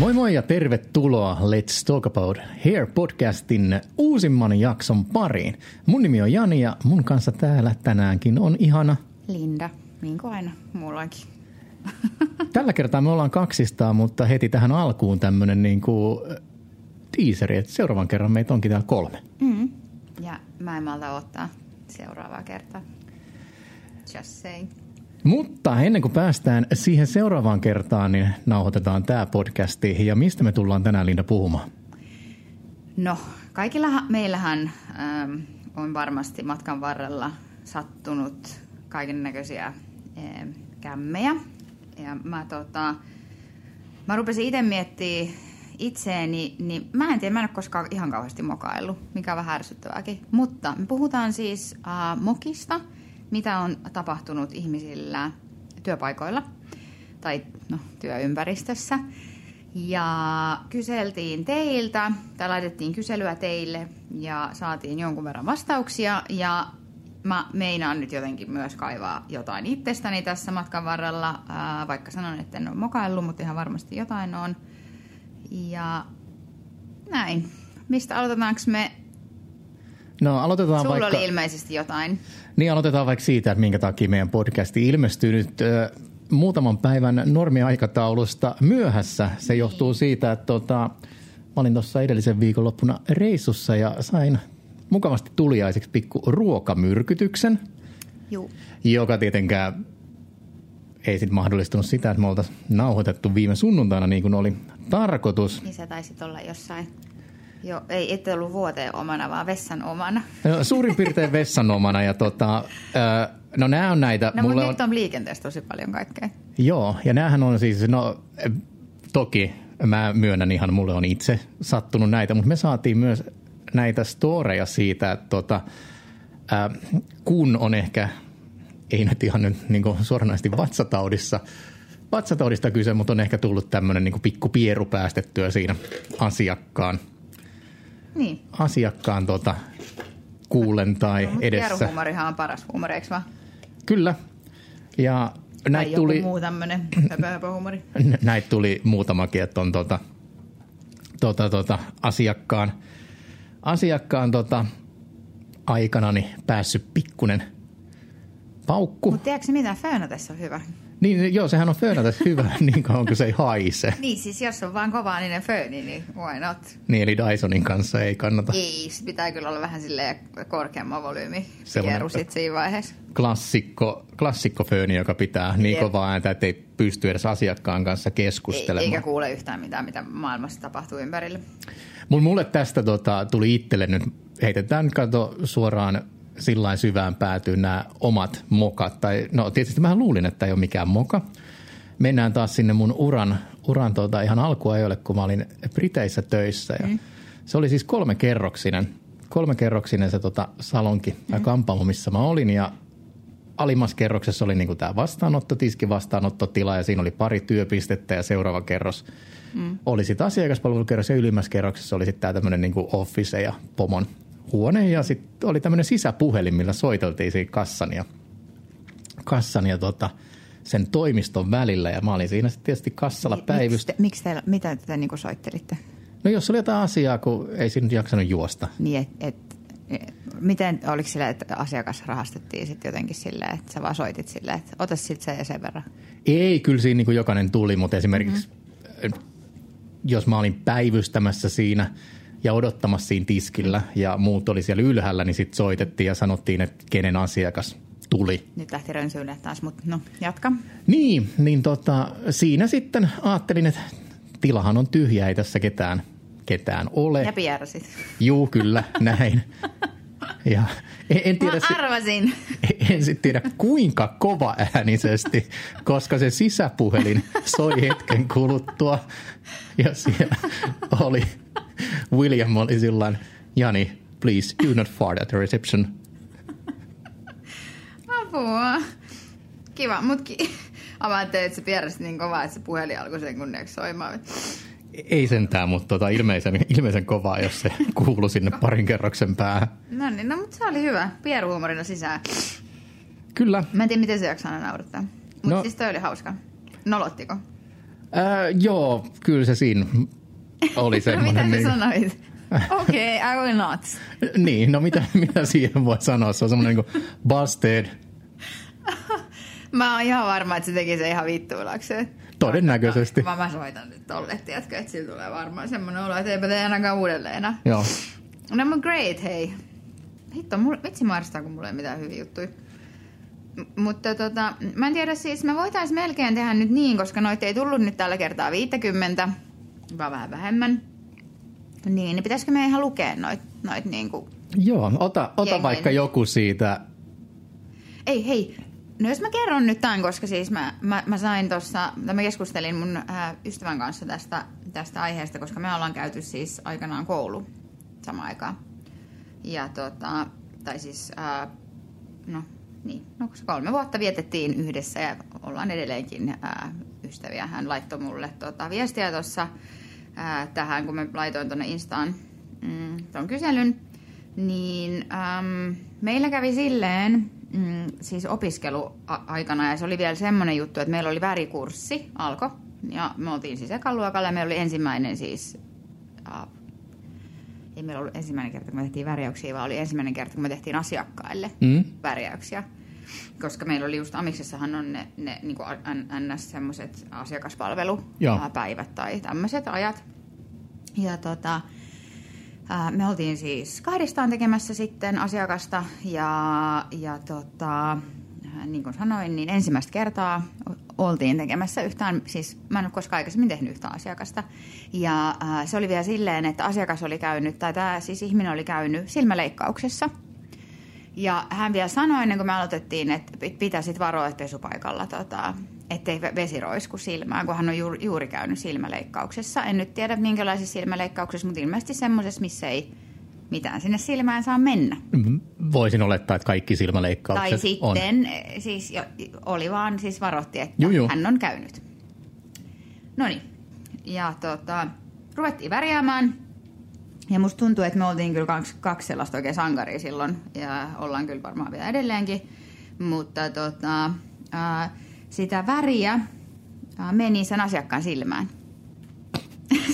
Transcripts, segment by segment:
Moi moi ja tervetuloa Let's Talk About Hair podcastin uusimman jakson pariin. Mun nimi on Jani ja mun kanssa täällä tänäänkin on ihana Linda, niin kuin aina mullakin. Tällä kertaa me ollaan kaksistaan, mutta heti tähän alkuun tämmönen niin kuin teaseri, että seuraavan kerran meitä onkin täällä kolme. Mm. Ja mä en malta ottaa seuraavaa kertaa. Just saying. Mutta ennen kuin päästään siihen seuraavaan kertaan, niin nauhoitetaan tämä podcasti. Ja mistä me tullaan tänään, Linda, puhumaan? No, kaikilla meillähän ähm, on varmasti matkan varrella sattunut kaiken näköisiä ähm, kämmejä. Ja mä, tota, mä rupesin itse miettimään itseeni, niin mä en tiedä, mä en ole koskaan ihan kauheasti mokaillut, mikä on vähän ärsyttävääkin. Mutta me puhutaan siis äh, mokista – mitä on tapahtunut ihmisillä työpaikoilla tai no, työympäristössä. Ja kyseltiin teiltä, tai laitettiin kyselyä teille ja saatiin jonkun verran vastauksia. Ja mä meinaan nyt jotenkin myös kaivaa jotain itsestäni tässä matkan varrella, vaikka sanon, että en ole mokaillut, mutta ihan varmasti jotain on. Ja näin. Mistä aloitetaanko me? No aloitetaan Sulla vaikka... oli ilmeisesti jotain. Niin aloitetaan vaikka siitä, että minkä takia meidän podcasti ilmestyy nyt äh, muutaman päivän normiaikataulusta myöhässä. Se johtuu siitä, että tota, mä olin tuossa edellisen viikonloppuna reissussa ja sain mukavasti tuliaiseksi pikku ruokamyrkytyksen, Juu. joka tietenkään ei sitten mahdollistunut sitä, että me oltaisiin nauhoitettu viime sunnuntaina niin kuin oli tarkoitus. Niin sä taisit olla jossain Joo, ei ette ollut vuoteen omana, vaan vessan omana. No, suurin piirtein vessan omana ja tota, no nämä on näitä. No mutta on... nyt on liikenteessä tosi paljon kaikkea. Joo, ja näähän on siis, no toki mä myönnän ihan, mulle on itse sattunut näitä, mutta me saatiin myös näitä storeja siitä, että tota, ää, kun on ehkä, ei nyt ihan nyt niin suoranaisesti vatsataudissa, vatsataudista kyse, mutta on ehkä tullut tämmöinen niin pikku pieru päästettyä siinä asiakkaan – niin. asiakkaan tota, kuulen tai no, edessä. huumorihan on paras huumori, eikö vaan? Kyllä. Ja näitä tuli, muu tämmöinen huumori. Näitä tuli muutamakin, että on tota, tota, tota, asiakkaan, asiakkaan tota, aikanani päässyt pikkunen paukku. Mutta tiedätkö mitä? Föönatessa on hyvä. Niin, joo, sehän on föönätä hyvä niin kauan kuin se ei haise. Niin, siis jos on vaan kovaaninen fööni, niin why not? Niin, eli Dysonin kanssa ei kannata. Ei, pitää kyllä olla vähän silleen korkeamman volyymi Pieru sit siinä vaiheessa. Klassikko, klassikko fööni, joka pitää niin Jep. kovaa ääntä, että ei pysty edes asiakkaan kanssa keskustelemaan. Eikä kuule yhtään mitään, mitä maailmassa tapahtuu ympärillä. Mulle tästä tota, tuli itselle nyt, heitetään kato suoraan sillä syvään päätyy nämä omat mokat. Tai, no tietysti mä luulin, että ei ole mikään moka. Mennään taas sinne mun uran, uran tuota, ihan alkuajoille, kun mä olin Briteissä töissä. Ja mm. Se oli siis kolmekerroksinen, kolmekerroksinen se tota, salonki mm. ja kampamo, missä mä olin. Ja alimmassa kerroksessa oli niinku tämä vastaanottotiski, vastaanottotila ja siinä oli pari työpistettä ja seuraava kerros mm. oli sitten asiakaspalvelukerros ja ylimmässä kerroksessa oli sitten tämä tämmöinen niinku office ja pomon huone ja sitten oli tämmöinen sisäpuhelin, millä soiteltiin siinä kassan ja, kassan ja tota, sen toimiston välillä ja mä olin siinä sitten tietysti kassalla päivystä. Miksi, miksi teillä, mitä te niinku soittelitte? No jos oli jotain asiaa, kun ei siinä jaksanut juosta. Niin, et, et, et, miten, oliko sillä, että asiakas rahastettiin sitten jotenkin silleen, että sä vaan soitit silleen, että ota sitten se ja sen verran? Ei, kyllä siinä niin jokainen tuli, mutta esimerkiksi mm-hmm. jos mä olin päivystämässä siinä – ja odottamassa siinä tiskillä ja muut oli siellä ylhäällä, niin sitten soitettiin ja sanottiin, että kenen asiakas tuli. Nyt lähti rönsyille taas, mutta no jatka. Niin, niin tota, siinä sitten ajattelin, että tilahan on tyhjä, ei tässä ketään, ketään ole. Ja pierasit. Juu, kyllä, näin. Ja en, en tiedä, Mä arvasin. En, en sitten tiedä kuinka kova äänisesti, koska se sisäpuhelin soi hetken kuluttua ja siellä oli William oli silloin, Jani, please do not fart at the reception. Apua. Kiva, mutta ki- ajattelin, että se pieräsi niin kovaa, että se puhelin alkoi sen kunniaksi soimaan. Ei sentään, mutta tota, ilmeisen, ilmeisen kovaa, jos se kuuluu sinne parin kerroksen päähän. No niin, no mutta se oli hyvä. Pieruhumorina sisään. Kyllä. Mä en tiedä, miten se jaksaa aina naurattaa. Mutta no, siis toi oli hauska. Nolottiko? Ää, joo, kyllä se siinä oli Mitä semmoinen. sä niin, sanoit? Okei, okay, I will not. niin, no mitä, mitä siihen voi sanoa? Se on semmoinen niin busted. Mä oon ihan varma, että se teki se ihan vittuilakseen. Todennäköisesti. Mä, mä soitan nyt tolle, tiedätkö, että sillä tulee varmaan semmoinen olo, että eipä tee ainakaan uudelleen enää. Joo. No mutta great, hei. Hitto, mulle, vitsi marstaa, kun mulla ei mitään hyviä juttuja. M- mutta tota, mä en tiedä siis, me voitais melkein tehdä nyt niin, koska noita ei tullut nyt tällä kertaa 50, vaan vähän vähemmän. Niin, niin pitäisikö me ihan lukea noit, noit niinku... Joo, ota, ota vaikka joku siitä. Ei, hei, no jos mä kerron nyt tämän, koska siis mä, mä, mä sain tuossa, tai mä keskustelin mun ää, ystävän kanssa tästä, tästä aiheesta, koska me ollaan käyty siis aikanaan koulu samaan aikaan. Ja tota, tai siis, ää, no niin, no koska kolme vuotta vietettiin yhdessä ja ollaan edelleenkin ää, ystäviä. Hän laittoi mulle tota, viestiä tuossa tähän, kun mä laitoin tuonne Instaan mm, tuon kyselyn. Niin äm, meillä kävi silleen, mm, siis opiskeluaikana, ja se oli vielä semmoinen juttu, että meillä oli värikurssi, alko, ja me oltiin siis ekaluokalla, ja meillä oli ensimmäinen siis, äh, ei meillä ollut ensimmäinen kerta, kun me tehtiin värjäyksiä, vaan oli ensimmäinen kerta, kun me tehtiin asiakkaille Mm? värjäyksiä. Koska meillä oli just Amiksessahan on ne, ne niin ns. semmoiset asiakaspalvelupäivät tai tämmöiset ajat. Ja tota, me oltiin siis kahdestaan tekemässä sitten asiakasta ja, ja tota, niin kuin sanoin, niin ensimmäistä kertaa oltiin tekemässä yhtään, siis mä en ole koskaan aikaisemmin tehnyt yhtään asiakasta. Ja se oli vielä silleen, että asiakas oli käynyt, tai tämä siis ihminen oli käynyt silmäleikkauksessa. Ja hän vielä sanoi ennen kuin me aloitettiin, että pit- pitäisit varoa että pesupaikalla, tota, ettei ve- vesi roisku silmään, kun hän on juuri, juuri käynyt silmäleikkauksessa. En nyt tiedä minkälaisessa silmäleikkauksessa, mutta ilmeisesti semmoisessa, missä ei mitään sinne silmään saa mennä. Voisin olettaa, että kaikki silmäleikkaukset Tai on. sitten eh, siis jo, oli vaan siis varoitti, että Juu, juu. hän on käynyt. No niin. Ja tota, ruvettiin värjäämään. Ja musta tuntuu, että me oltiin kyllä kaksi, kaksi sellaista oikein sankaria silloin. Ja ollaan kyllä varmaan vielä edelleenkin. Mutta tota, ää, sitä väriä ää, meni sen asiakkaan silmään.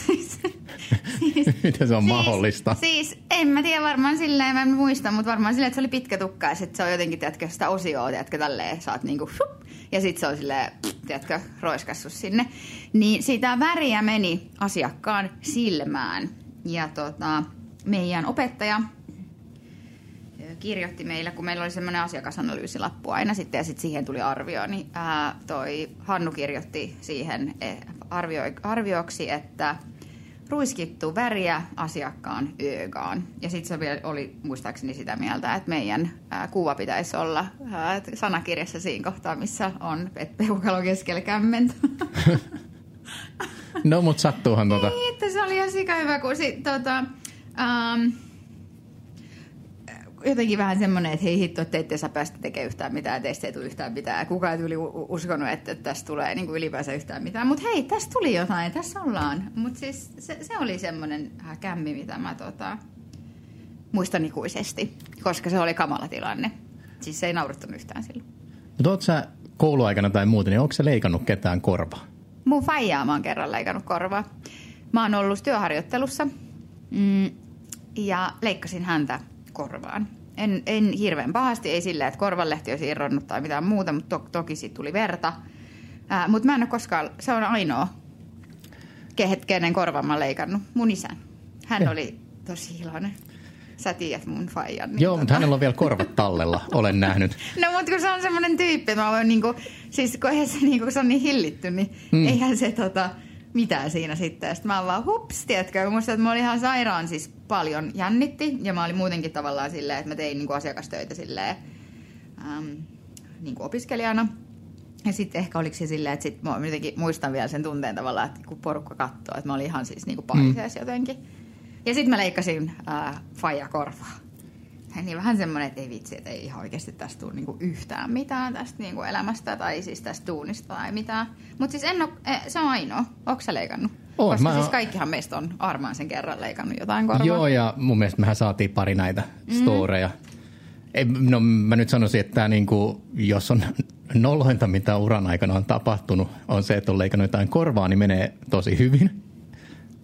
siis, siis, Miten se on mahdollista? Siis en mä tiedä varmaan silleen, mä en muista, mutta varmaan silleen, että se oli pitkä tukka ja sit se on jotenkin, tiedätkö, sitä osioa, tiedätkö, tälleen saat niinku shup, ja sit se on silleen, tiedätkö, roiskassu sinne. Niin sitä väriä meni asiakkaan silmään. Ja tota, meidän opettaja kirjoitti meille, kun meillä oli semmoinen asiakasanalyysilappu aina sitten ja sitten siihen tuli arvio, niin ää, toi Hannu kirjoitti siihen eh, arvio, arvioksi, että ruiskittu väriä asiakkaan öögaan. Ja sitten se vielä oli muistaakseni sitä mieltä, että meidän ää, kuva pitäisi olla ää, sanakirjassa siinä kohtaa, missä on peukalo keskellä kämmentä. No, mutta sattuuhan tota. Niin, että se oli ihan sika hyvä, kun sit, tota, um, jotenkin vähän semmoinen, että hei hitto, että ette sä päästä tekemään yhtään mitään, teistä ei tule yhtään mitään. Kukaan ei tuli uskonut, että tästä tulee niin kuin ylipäänsä yhtään mitään. Mutta hei, tästä tuli jotain, tässä ollaan. Mutta siis se, se, oli semmoinen kämmi, mitä mä tota, muistan ikuisesti, koska se oli kamala tilanne. Siis se ei naurattanut yhtään silloin. Mutta oot sä kouluaikana tai muuten, niin onko sä leikannut ketään korvaa? Mun faijaa mä oon kerran leikannut korvaa. Mä oon ollut työharjoittelussa mm, ja leikkasin häntä korvaan. En, en hirveän pahasti, ei silleen, että korvanlehti olisi irronnut tai mitään muuta, mutta to, toki siitä tuli verta. Mutta mä en ole koskaan, se on ainoa, ke- kenen korvan mä leikannut, mun isän. Hän Joo. oli tosi iloinen. Sä tiedät mun faijan. Niin Joo, mutta hänellä on vielä korvat tallella, olen nähnyt. No mutta kun se on semmoinen tyyppi, mä voin niinku, siis kun, eihän se, niinku, kun se on niin hillitty, niin Mm. mm. eihän se tota, mitään siinä sitten. Sitten mä oon vaan hups, tiedätkö, mä muistan, että mä olin ihan sairaan siis paljon jännitti. Ja mä olin muutenkin tavallaan silleen, että mä tein niinku asiakastöitä silleen äm, niinku opiskelijana. Ja sitten ehkä oliko se silleen, että sit mä jotenkin muistan vielä sen tunteen tavallaan, että kun porukka katsoo, että mä olin ihan siis niinku paisees mm. jotenkin. Ja sitten mä leikkasin äh, faija korvaa. Niin vähän semmoinen, että ei vitsi, että ei ihan oikeasti tästä tule niinku yhtään mitään tästä niinku elämästä tai siis tästä tuunista tai mitään. Mutta siis en oo, eh, se on ainoa. Onko sä leikannut? Oon, Koska mä- siis kaikkihan meistä on armaan sen kerran leikannut jotain korvaa. Joo, ja mun mielestä mehän saatiin pari näitä storeja. Ei, no mä nyt sanoisin, että tää niinku, jos on nolointa, mitä uran aikana on tapahtunut, on se, että on leikannut jotain korvaa, niin menee tosi hyvin.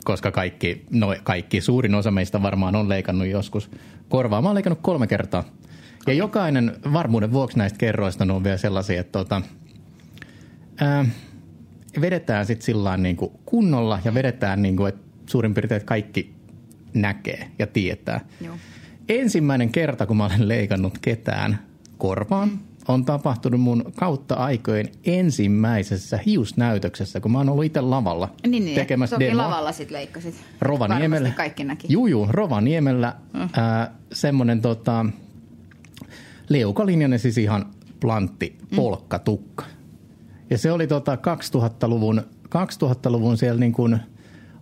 Koska kaikki, no kaikki, suurin osa meistä varmaan on leikannut joskus korvaa. Mä oon leikannut kolme kertaa. Ja jokainen varmuuden vuoksi näistä kerroista on vielä sellaisia, että tota, ää, vedetään sitten sillä niin kuin kunnolla ja vedetään niin kuin, että suurin piirtein kaikki näkee ja tietää. Joo. Ensimmäinen kerta, kun mä olen leikannut ketään korvaan, on tapahtunut mun kautta aikojen ensimmäisessä hiusnäytöksessä, kun mä oon ollut itse lavalla Niin, niin. tekemässä demoa. lavalla sit leikkasit. Rovaniemellä. Varmasti kaikki näki. Juu, juu, Rovaniemellä mm. ää, semmoinen tota, leukalinjainen siis ihan plantti polkkatukka. Ja se oli tota 2000-luvun, 2000-luvun siellä niin kuin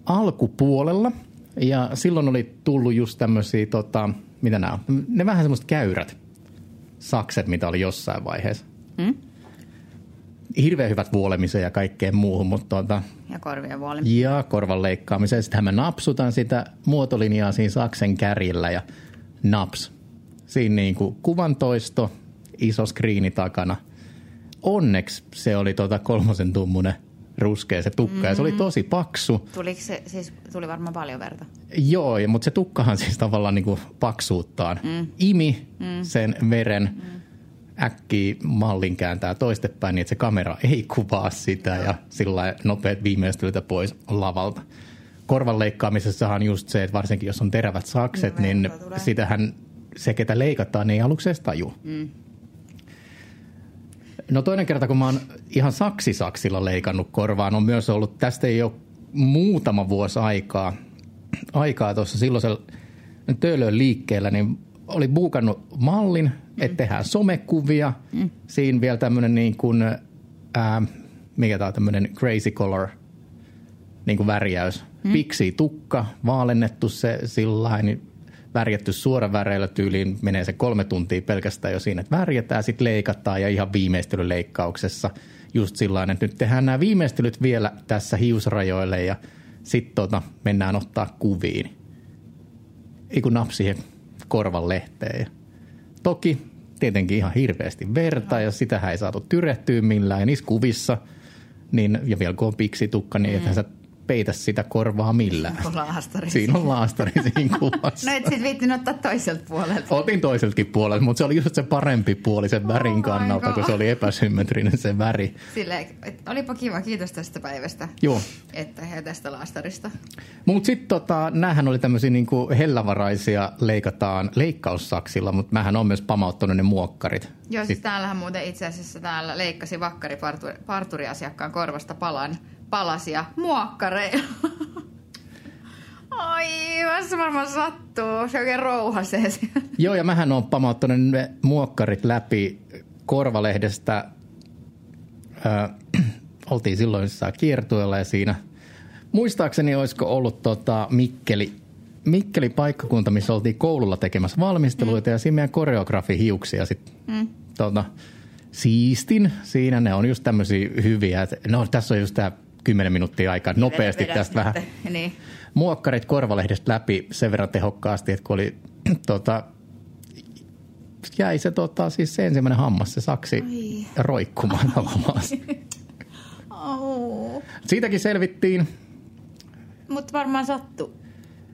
alkupuolella. Ja silloin oli tullut just tämmöisiä, tota, mitä nämä on? Ne vähän semmoiset käyrät sakset, mitä oli jossain vaiheessa. Mm? Hirveän hyvät vuolemiseen ja kaikkeen muuhun, mutta tota, Ja korvien vuoli. ja korvan leikkaamiseen. Sittenhän mä napsutan sitä muotolinjaa siinä saksen kärjellä ja naps. Siinä niin kuin kuvan toisto, iso skriini takana. Onneksi se oli tota kolmosen tummunen ruskea se tukka mm-hmm. ja se oli tosi paksu. Tuliko se, siis tuli varmaan paljon verta. Joo, ja- mutta se tukkahan siis tavallaan niin kuin paksuuttaan mm. imi mm. sen veren mm. äkkiä mallin kääntää toistepäin niin, että se kamera ei kuvaa sitä ja sillä nopeat viimeistelytä pois lavalta. Korvan leikkaamisessahan just se, että varsinkin jos on terävät sakset, Niin, niin verta tulee. sitähän se, ketä leikataan, niin ei aluksi edes taju. Mm. No toinen kerta, kun mä oon ihan saksisaksilla leikannut korvaan, on myös ollut, tästä ei ole muutama vuosi aikaa, aikaa tuossa silloisella töölön liikkeellä, niin oli buukannut mallin, että tehdään somekuvia. Mm. Siinä vielä tämmöinen niin kuin, ää, mikä tämä on tämmöinen crazy color niin kuin värjäys. Mm. Piksi tukka, vaalennettu se sillä niin värjätty suoraväreillä tyyliin. Menee se kolme tuntia pelkästään jo siinä, että värjätään, sitten leikataan ja ihan viimeistelyleikkauksessa just sillä että nyt tehdään nämä viimeistelyt vielä tässä hiusrajoille ja sitten tota, mennään ottaa kuviin. Ei kun napsi siihen korvan lehteen. Toki tietenkin ihan hirveästi verta ja sitähän ei saatu tyrehtyä millään. Ja niissä kuvissa, niin, ja vielä kun on piksitukka, niin ethän sä peitä sitä korvaa millään. Kun laastari. Siinä on laastari siinä kuvassa. No et sit viittin ottaa toiselta puolelta. Otin toiseltakin puolelta, mutta se oli just se parempi puoli sen värin my kannalta, kun se oli epäsymmetrinen se väri. Silleen, että olipa kiva, kiitos tästä päivästä. Joo. Että ja tästä laastarista. Mutta sitten tota, näähän oli tämmöisiä niinku hellävaraisia, leikataan leikkaussaksilla, mutta mähän on myös pamauttanut ne muokkarit. Joo, siis täällähän muuten itse asiassa täällä leikkasi vakkari parturi, parturiasiakkaan korvasta palan, palasia muokkareilla. Ai, se varmaan sattuu. Se oikein rouhasee siellä. Joo, ja mähän on pamauttanut ne muokkarit läpi korvalehdestä. Ö, oltiin silloin jossain kiertueella ja siinä, muistaakseni olisiko ollut tota Mikkeli, Mikkeli paikkakunta, missä oltiin koululla tekemässä valmisteluita mm. ja siinä meidän koreografi hiuksia sitten mm. tota, siistin. Siinä ne on just tämmöisiä hyviä, että no tässä on just tämä 10 minuuttia aikaa, nopeasti tästä vähän. Niin. muokkarit korvalehdestä läpi sen verran tehokkaasti, että kun oli tota, jäi se, tota, siis se ensimmäinen hammas, se saksi Ai. roikkumaan tavallaan. Oh. Siitäkin selvittiin. Mutta varmaan sattuu.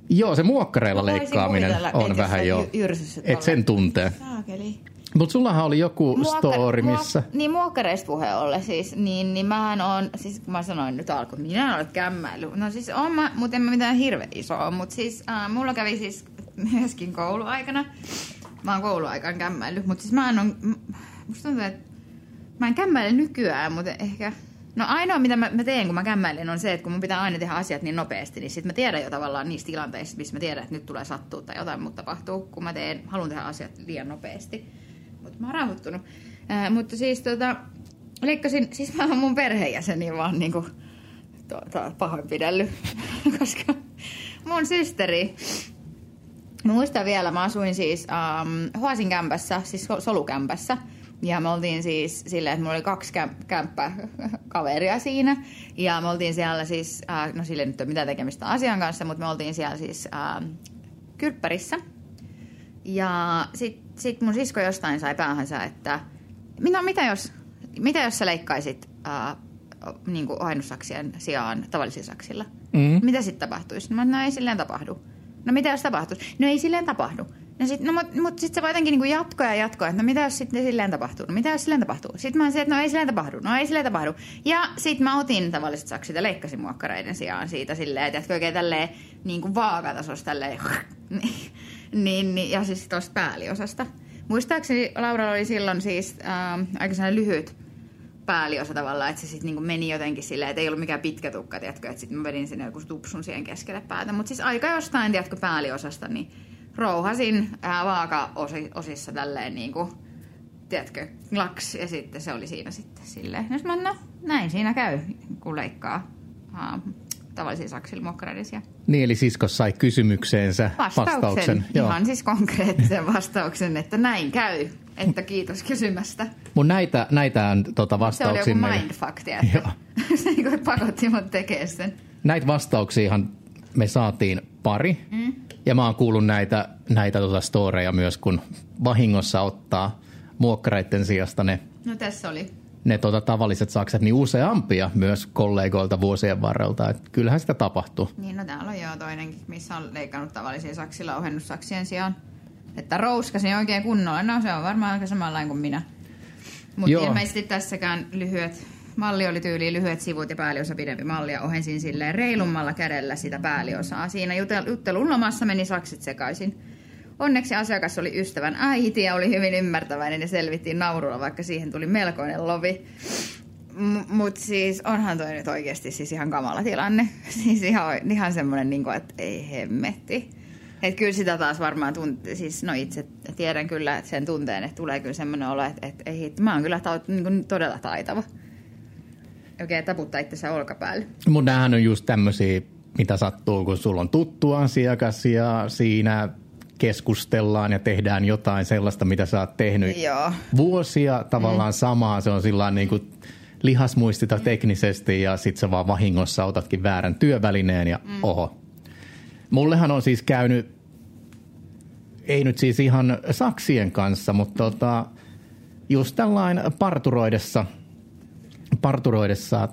Joo, se muokkareilla leikkaaminen on vähän jo, jy- et sen tuntee. Saakeli. Mutta sullahan oli joku Muokka- story, muok- missä... niin muokkareista puhe olle siis, niin, niin mähän on, siis kun mä sanoin nyt alkuun, minä olen kämmäily. No siis on mä, mutta en mä mitään hirveän isoa, mutta siis äh, mulla kävi siis myöskin kouluaikana. Mä oon kouluaikaan kämmäily, mutta siis mä en on, musta tuntuu, että mä en kämmäile nykyään, mutta ehkä... No ainoa, mitä mä, mä teen, kun mä kämmäilen, on se, että kun mun pitää aina tehdä asiat niin nopeasti, niin sitten mä tiedän jo tavallaan niissä tilanteissa, missä mä tiedän, että nyt tulee sattua tai jotain muuta tapahtuu, kun mä teen, haluan tehdä asiat liian nopeasti. Mä oon rauhoittunut. Ää, mutta siis tota, leikkasin, siis mä oon mun perheenjäseniä vaan niinku to, to, pahoinpidellyt, koska mun systeri, Mä muistan vielä, mä asuin siis ähm, Huasin kämpässä, siis so- solukämpässä. Ja me oltiin siis silleen, että mulla oli kaksi käm- kämppää kaveria siinä. Ja me oltiin siellä siis, äh, no sille nyt ole mitään tekemistä asian kanssa, mutta me oltiin siellä siis äh, kyrppärissä. Ja sit, sit mun sisko jostain sai päähänsä, että no mitä jos mitä jos sä leikkaisit äh, niin kuin ohennussaksien sijaan tavallisilla saksilla? Mm. Mitä sitten tapahtuisi? No, no ei silleen tapahdu. No mitä jos tapahtuisi? No ei silleen tapahdu. No, sit, no mutta mut sitten se vaan jotenkin niin jatkoa ja jatkoa, että no mitä jos sitten silleen tapahtuu? No mitä jos silleen tapahtuu? Sitten mä olisin, että no ei silleen tapahdu, no ei silleen tapahdu. Ja sitten mä otin tavalliset saksit ja leikkasin muokkareiden sijaan siitä silleen, että oikein tälleen niin kuin vaakatasossa tälleen, niin, niin, ja siis tuosta pääliosasta. Muistaakseni Lauralla oli silloin siis äh, aika sellainen lyhyt pääliosa tavallaan, että se sitten niinku meni jotenkin silleen, että ei ollut mikään pitkä tukka, tiedätkö, että sitten mä vedin sinne joku tupsun siihen keskelle päätä. Mutta siis aika jostain, tiedätkö, pääliosasta, niin rouhasin äh, vaaka-osissa tälleen niinku, tiedätkö, laks, ja sitten se oli siinä sitten silleen. No, mä, no näin siinä käy, kun leikkaa tavallisia saksilla mokkareidisia. Niin, eli siskos sai kysymykseensä Vastauksen, vastauksen. ihan siis konkreettisen vastauksen, että näin käy, että kiitos kysymästä. Mun näitä, näitä on tota Se oli vastauksia. joku mindfuck? Joo. se niinku pakotti mut tekemään sen. Näitä vastauksiahan me saatiin pari. Mm. Ja mä oon kuullut näitä, näitä tota storeja myös, kun vahingossa ottaa muokkareiden sijasta ne, No tässä oli. Ne tota tavalliset sakset, niin useampia myös kollegoilta vuosien varrelta. Et kyllähän sitä tapahtuu. Niin, no täällä on jo toinenkin, missä on leikannut tavallisia saksilla ohennussaksien sijaan. Että rouskasin oikein kunnolla. No se on varmaan aika samanlainen kuin minä. Mutta ilmeisesti tässäkään lyhyet, malli oli tyyliin lyhyet sivut ja pääliosa pidempi malli ja ohensin silleen reilummalla kädellä sitä pääliosaa. Siinä jutel- juttelun lomassa meni saksit sekaisin. Onneksi asiakas oli ystävän äiti ja oli hyvin ymmärtäväinen ja selvittiin naurulla, vaikka siihen tuli melkoinen lovi. M- Mutta siis onhan toi nyt oikeasti siis ihan kamala tilanne. Siis ihan, ihan semmoinen, niin että ei hemmetti. Että kyllä sitä taas varmaan tunte, siis no itse tiedän kyllä että sen tunteen, että tulee kyllä semmoinen olo, että, että ei mä oon kyllä ta- niin todella taitava. Oikein taputtaa itsensä olkapäälle. Mutta näähän on just tämmöisiä, mitä sattuu, kun sulla on tuttu asiakas ja siinä keskustellaan ja tehdään jotain sellaista, mitä sä oot tehnyt Joo. vuosia tavallaan mm. samaa. Se on sillä niin kuin lihasmuistita teknisesti ja sit sä vaan vahingossa otatkin väärän työvälineen ja mm. oho. Mullehan on siis käynyt, ei nyt siis ihan saksien kanssa, mutta tota, just tällainen parturoidessa, parturoidessa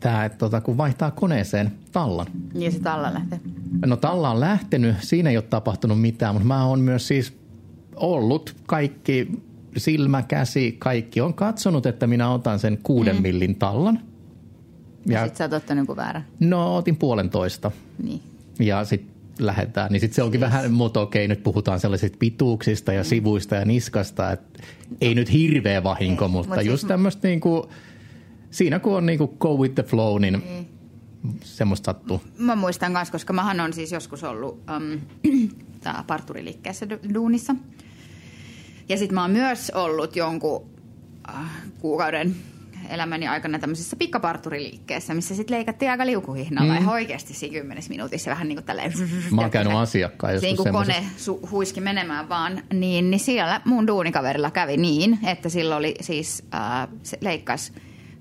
tämä, että tota, kun vaihtaa koneeseen tallan. Niin se talla lähtee. No talla on lähtenyt, siinä ei ole tapahtunut mitään, mutta mä oon myös siis ollut kaikki, silmä, käsi, kaikki on katsonut, että minä otan sen kuuden mm. millin tallan. Ja Ja sit sä oot ottanut jonkun väärän. no otin puolentoista Niin. ja sitten lähdetään. Niin sitten se onkin vähän, mutta okei, nyt puhutaan sellaisista pituuksista ja sivuista ja niskasta, että ei nyt hirveä vahinko, Ei, mutta mut siis just mä- tämmöistä niinku, siinä kun on niinku go with the flow, niin semmoista sattuu. Mä muistan myös, koska mähän on siis joskus ollut um, tää parturiliikkeessä du- duunissa. Ja sit mä oon myös ollut jonkun äh, kuukauden elämäni aikana tämmöisessä pikkaparturiliikkeessä, missä sitten leikattiin aika liukuhihnalla mm. ihan oikeasti siinä kymmenessä minuutissa vähän niin kuin tälleen. Mä oon käynyt asiakkaan joskus kun kone su- huiski menemään vaan, niin, niin siellä mun duunikaverilla kävi niin, että sillä oli siis, äh, se leikkas,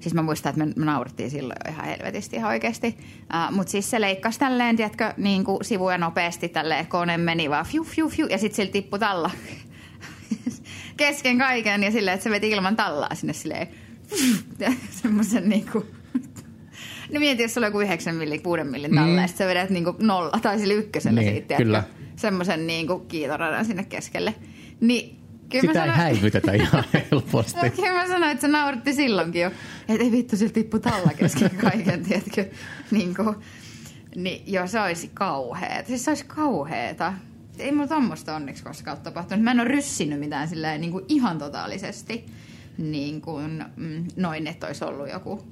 siis mä muistan, että me, me naurettiin silloin jo ihan helvetisti ihan oikeasti, äh, mutta siis se leikkasi tälleen, tiedätkö, niin kuin sivuja nopeasti tälleen, kone meni vaan fiu, fiu, fiu, ja sitten sillä tippui talla kesken kaiken ja silleen, että se veti ilman tallaa sinne silleen, semmoisen niin kuin, No mieti, jos sulla on joku 9 millin, 6 millin talle, mm. sä vedät niinku nolla, tai sillä ykkösellä Niin, siitä, kyllä. semmoisen niinku kiitoradan sinne keskelle. Niin, kyllä Sitä mä ei sanoin, häivytetä ihan helposti. no, kyllä mä sanoin, että se nauratti silloinkin jo. Että ei vittu, sillä tippu talla kesken kaiken, tiedätkö? Niin kuin, niin joo, se olisi kauheeta. Siis se olisi kauheeta. Ei mulla tommoista onneksi koskaan ole tapahtunut. Mä en ole ryssinyt mitään silleen niin kuin ihan totaalisesti. Niin kuin, mm, noin, että olisi ollut joku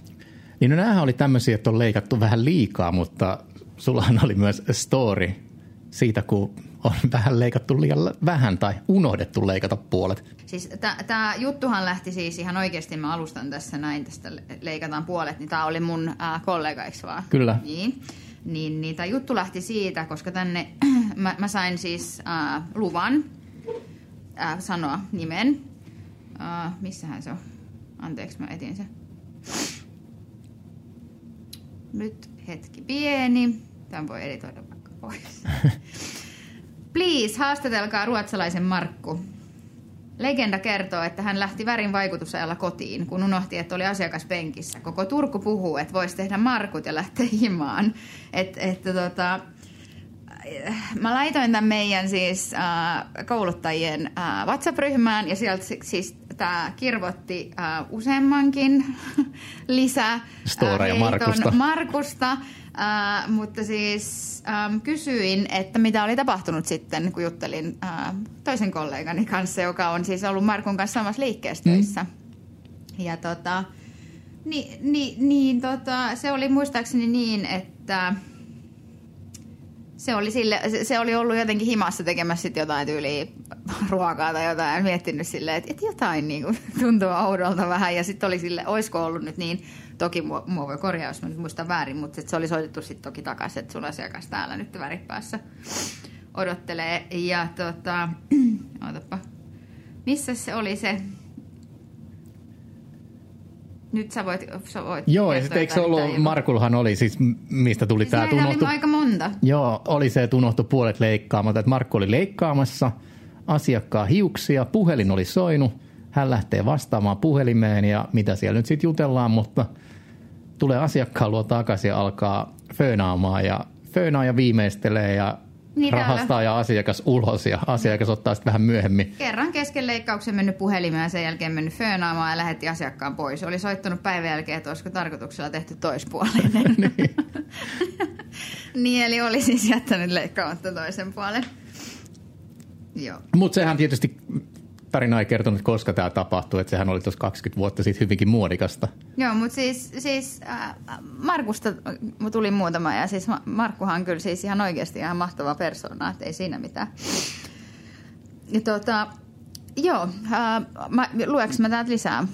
Niin no näähän oli tämmöisiä, että on leikattu vähän liikaa, mutta sullahan oli myös story siitä, kun on vähän leikattu liian vähän tai unohdettu leikata puolet. Siis tämä juttuhan lähti siis ihan oikeasti, mä alustan tässä näin, tästä le- leikataan puolet, niin tämä oli mun äh, kollega, eikö vaan? Kyllä. Niin, niin, niin tämä juttu lähti siitä, koska tänne mä, mä sain siis äh, luvan äh, sanoa nimen. Äh, missähän se on? Anteeksi, mä etin se. Nyt hetki pieni. Tämän voi editoida pois. Please, haastatelkaa ruotsalaisen Markku. legenda kertoo, että hän lähti värin vaikutusajalla kotiin, kun unohti, että oli asiakaspenkissä. Koko Turku puhuu, että voisi tehdä markut ja lähteä himaan. Et, että tota, mä laitoin tämän meidän siis äh, kouluttajien äh, WhatsApp-ryhmään ja sieltä siis tämä kirvoitti äh, useammankin lisää Storeja Markusta. Markusta äh, mutta siis ähm, kysyin, että mitä oli tapahtunut sitten, kun juttelin äh, toisen kollegani kanssa, joka on siis ollut Markun kanssa samassa liikkeessä mm. töissä. Ja tota, niin, niin, niin tota, se oli muistaakseni niin, että se oli, sille, se oli ollut jotenkin himassa tekemässä sit jotain tyyliä ruokaa tai jotain. Ja miettinyt silleen, että, että jotain niin kuin, tuntuu oudolta vähän. Ja sitten oli sille, olisiko ollut nyt niin, toki mua, mua voi korjaa, jos mä nyt muistan väärin, mutta se oli soitettu sitten toki takaisin, että sun asiakas täällä nyt väripäässä odottelee. Ja tota, ootapa, missä se oli se nyt sä voit, sä voit Joo, ja sitten eikö se ollut, Markulhan oli siis, mistä tuli siis tämä tunohtu. aika monta. Joo, oli se, että unohtui puolet leikkaamatta, että Markku oli leikkaamassa asiakkaan hiuksia, puhelin oli soinut, hän lähtee vastaamaan puhelimeen ja mitä siellä nyt sitten jutellaan, mutta tulee asiakkaan luo takaisin ja alkaa föönaamaan ja föönaa ja viimeistelee ja niin rahastaa täällä. ja asiakas ulos ja asiakas ottaa sitten vähän myöhemmin. Kerran kesken leikkauksen mennyt puhelimeen ja sen jälkeen mennyt föönaamaan ja lähetti asiakkaan pois. Oli soittanut päivän jälkeen, että olisiko tarkoituksella tehty toispuolinen. niin. niin, eli oli siis jättänyt leikkaamatta toisen puolen. Mutta sehän tietysti tarina ei kertonut, koska tämä tapahtui, että sehän oli tuossa 20 vuotta sitten hyvinkin muodikasta. Joo, mutta siis, siis äh, Markusta tuli muutama ja siis Markkuhan on kyllä siis ihan oikeasti ihan mahtava persona, että ei siinä mitään. Ja tota, joo, äh, mä, lueks mä täältä lisää?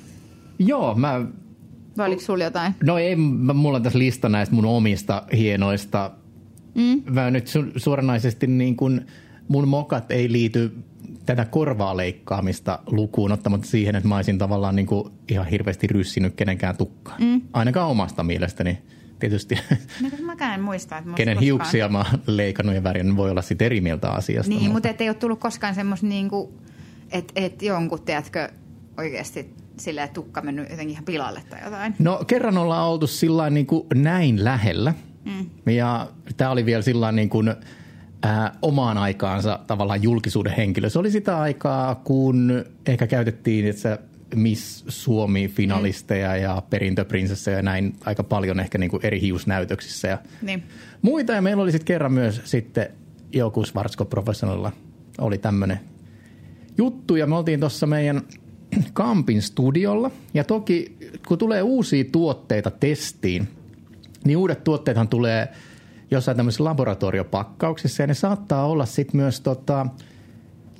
Joo, mä... Vai oliko sulla jotain? No ei, mä, mulla on tässä lista näistä mun omista hienoista. Mm. Mä nyt su, suoranaisesti niin kuin, mun mokat ei liity tätä korvaa leikkaamista lukuun ottamatta siihen, että mä olisin tavallaan niin kuin ihan hirveästi ryssinyt kenenkään tukkaan. Mm. Ainakaan omasta mielestäni tietysti. No, mäkään en muista, että Kenen koskaan... hiuksia mä leikannut ja värjännyt, voi olla sitten eri mieltä asiasta. Niin, mutta, mutta ei ole tullut koskaan semmoista, niin kuin, että, että jonkun, tiedätkö, oikeasti sillä tukka mennyt jotenkin ihan pilalle tai jotain? No kerran ollaan oltu sillä niin kuin näin lähellä. Mm. Ja tämä oli vielä sillä niin kuin – ää, omaan aikaansa tavallaan julkisuuden henkilö. Se oli sitä aikaa, kun ehkä käytettiin että Miss Suomi-finalisteja mm. ja perintöprinsesseja ja näin aika paljon ehkä niin kuin eri hiusnäytöksissä ja niin. muita. Ja meillä oli sitten kerran myös sitten joku Svartsko Professionalilla oli tämmöinen juttu ja me oltiin tuossa meidän Kampin studiolla. Ja toki kun tulee uusia tuotteita testiin, niin uudet tuotteethan tulee – jossain tämmöisissä laboratoriopakkauksissa ja ne saattaa olla sitten myös tota,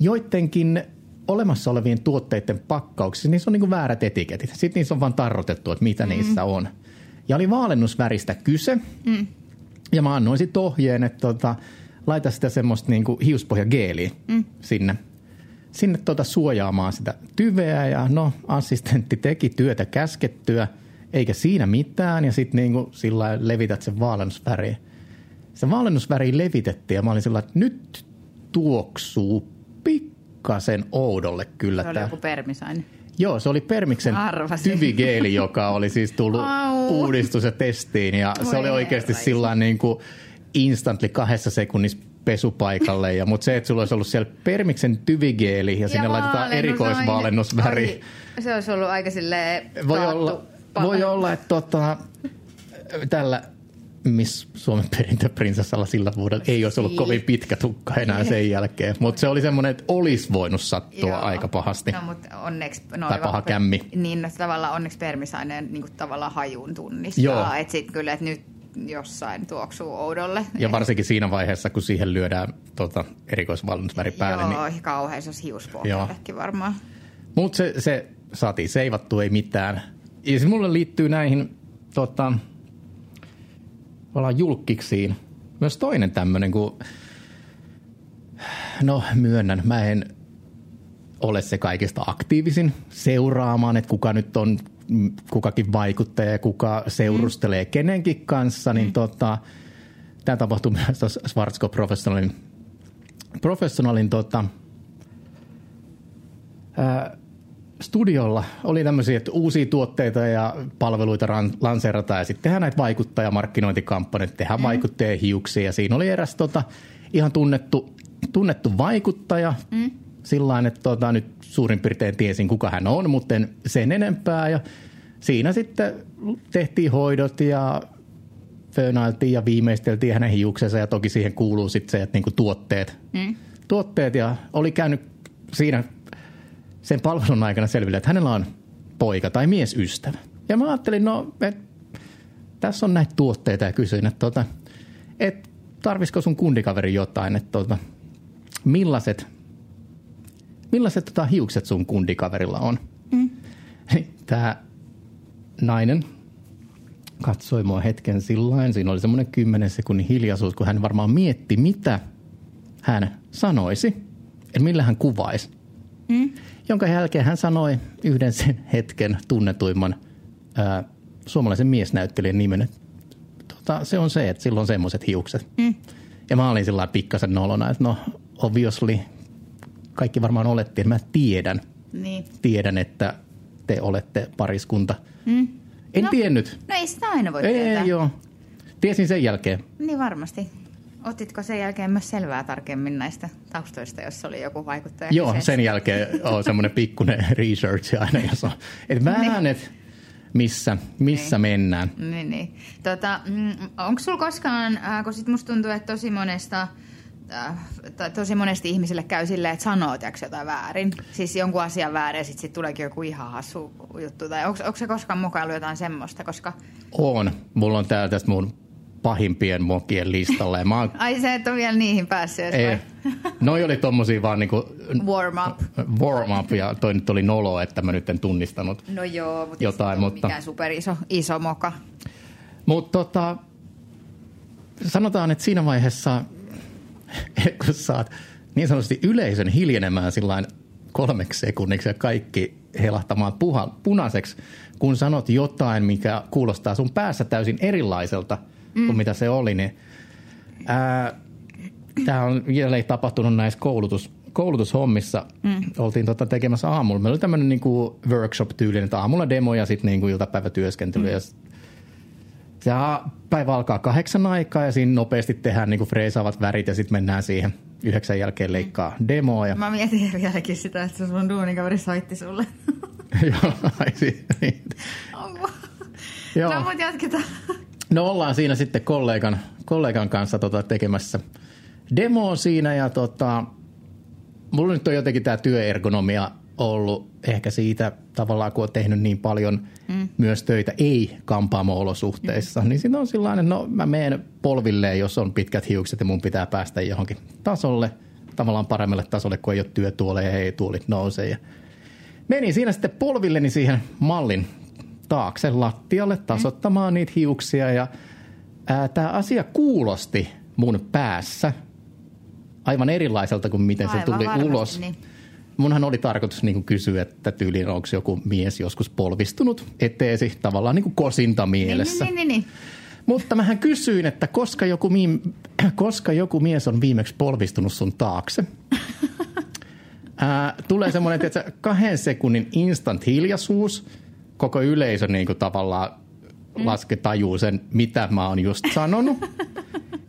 joidenkin olemassa olevien tuotteiden pakkauksissa, niissä on niinku väärät etiketit. Sitten niissä on vaan tarrotettu, että mitä mm. niissä on. Ja oli vaalennusväristä kyse. Mm. Ja mä annoin sitten ohjeen, että tota, laita sitä semmoista niinku hiuspohjageeliä mm. sinne, sinne tota suojaamaan sitä tyveä. Ja no, assistentti teki työtä käskettyä, eikä siinä mitään. Ja sitten niinku sillä levität sen vaalennusväriin se valennusväri levitettiin ja mä olin sillä että nyt tuoksuu pikkasen oudolle kyllä. Se oli joku permisainen. Joo, se oli Permiksen Arvasin. tyvigeeli, joka oli siis tullut Au. uudistus ja testiin. Ja Voi se oli oikeasti sillä niin kuin instantly kahdessa sekunnissa pesupaikalle. Ja, mutta se, että sulla olisi ollut siellä Permiksen tyvigeeli ja, ja sinne laitetaan erikoisvaalennusväri. Se olisi ollut aika silleen voi olla, voi olla, että tota, tällä Miss Suomen perintöprinsessalla sillä vuodella ei olisi ollut kovin pitkä tukka enää sen jälkeen. Mutta se oli semmoinen, että olisi voinut sattua Joo. aika pahasti. No, mutta onneksi... No, tai paha kämmi. Niin, no, tavallaan onneksi permisaineen niin tavallaan hajun tunnistaa. Että sitten kyllä, että nyt jossain tuoksuu oudolle. Ja varsinkin siinä vaiheessa, kun siihen lyödään tota, erikoisvalmennusväri päälle. Joo, niin... kauhean se hiuspohjallekin varmaan. Mutta se, se saatiin seivattu, ei mitään. Ja se mulle liittyy näihin tota, ollaan julkiksiin. Myös toinen tämmöinen, kun no myönnän, mä en ole se kaikista aktiivisin seuraamaan, että kuka nyt on kukakin vaikuttaja ja kuka seurustelee mm. kenenkin kanssa, niin mm. tota, tämä tapahtui myös tuossa Schwarzko Professionalin, professionalin tota, ää, studiolla oli tämmöisiä, että uusia tuotteita ja palveluita ran, lanseerataan ja sitten tehdään näitä vaikuttajamarkkinointikampanjoita, tehdään mm. vaikuttajia ja siinä oli eräs tota, ihan tunnettu, tunnettu vaikuttaja, mm. sillä että tota, nyt suurin piirtein tiesin kuka hän on, mutta en sen enempää ja siinä sitten tehtiin hoidot ja föönailtiin ja viimeisteltiin hänen hiuksensa ja toki siihen kuuluu sitten se, että niinku tuotteet, mm. tuotteet ja oli käynyt siinä sen palvelun aikana selville, että hänellä on poika tai miesystävä. Ja mä ajattelin, no, että tässä on näitä tuotteita ja kysyin, että, tota, että tarvisiko sun kundikaveri jotain, että tota, millaiset, millaiset tota, hiukset sun kundikaverilla on. Mm. Tämä nainen katsoi mua hetken sillain. Siinä oli semmoinen kymmenen sekunnin hiljaisuus, kun hän varmaan mietti, mitä hän sanoisi, että millä hän kuvaisi. Mm. Jonka jälkeen hän sanoi yhden sen hetken tunnetuimman ää, suomalaisen miesnäyttelijän nimen. Tota, se on se, että sillä on semmoiset hiukset. Mm. Ja mä olin sillä pikkasen nolona, että no obviously kaikki varmaan olettiin, että mä tiedän. Niin. Tiedän, että te olette pariskunta. Mm. En no, tiennyt. No ei sitä aina voi ei, tietää. Ei, joo. Tiesin sen jälkeen. Niin varmasti. Otitko sen jälkeen myös selvää tarkemmin näistä taustoista, jos oli joku vaikuttaja? Joo, kyseessä? sen jälkeen on semmoinen pikkuinen research aina, jos on. Että vähän, niin. että missä, missä niin. mennään. Niin, niin. Tota, mm, onko sulla koskaan, äh, kun sit musta tuntuu, että tosi monesta äh, tosi monesti ihmisille käy silleen, että sanoo jotain väärin. Siis jonkun asian väärin ja sitten sit tuleekin joku ihan hassu juttu. Tai onko se koskaan mukailu jotain semmoista? Koska... On. Mulla on täällä tästä mun pahimpien mokien listalle. Mä oon... Ai se et ole vielä niihin päässyt. Ei. Noi oli tommosia vaan niinku... Warm up. Warm up ja toi nyt oli nolo, että mä nyt en tunnistanut No joo, mutta jotain, mutta... mikään super iso, iso moka. Mutta tota, sanotaan, että siinä vaiheessa, kun saat niin sanotusti yleisön hiljenemään sillain kolmeksi sekunniksi ja kaikki helahtamaan puha, punaiseksi, kun sanot jotain, mikä kuulostaa sun päässä täysin erilaiselta – mm. kuin mitä se oli, niin tämä on jälleen tapahtunut näissä koulutus, koulutushommissa. Mm. Oltiin tota tekemässä aamulla. Meillä oli tämmöinen niinku workshop-tyylinen, että aamulla demo ja sitten niinku iltapäivätyöskentely. Mm. Ja se päivä alkaa kahdeksan aikaa ja siinä nopeasti tehdään niinku freesaavat värit ja sitten mennään siihen yhdeksän jälkeen leikkaa mm. demoa. Ja... Mä mietin vieläkin sitä, että sun duunikaveri soitti sulle. Joo, ai niin. Joo. No, mutta jatketaan. No ollaan siinä sitten kollegan, kollegan kanssa tota tekemässä demoa siinä ja tota, mulla nyt on jotenkin tämä työergonomia ollut ehkä siitä tavallaan, kun on tehnyt niin paljon mm. myös töitä ei-kampaamo-olosuhteissa, mm. niin siinä on sellainen, no mä menen polvilleen, jos on pitkät hiukset ja mun pitää päästä johonkin tasolle, tavallaan paremmalle tasolle, kun ei ole työtuoleja ja ei tuolit nousee. Ja menin siinä sitten polvilleni siihen mallin taakse lattialle tasottamaan niitä hiuksia ja tämä asia kuulosti mun päässä aivan erilaiselta kuin miten aivan se tuli varmasti, ulos. Niin. Munhan oli tarkoitus niin kysyä, että tyyliin onko joku mies joskus polvistunut eteesi tavallaan niin kuin kosinta mielessä. Niin, niin, niin, niin. Mutta mähän kysyin, että koska joku, mi- koska joku mies on viimeksi polvistunut sun taakse. Ää, tulee semmoinen kahden sekunnin instant hiljaisuus – koko yleisö niin kuin tavallaan mm. laske tajuu sen, mitä mä oon just sanonut.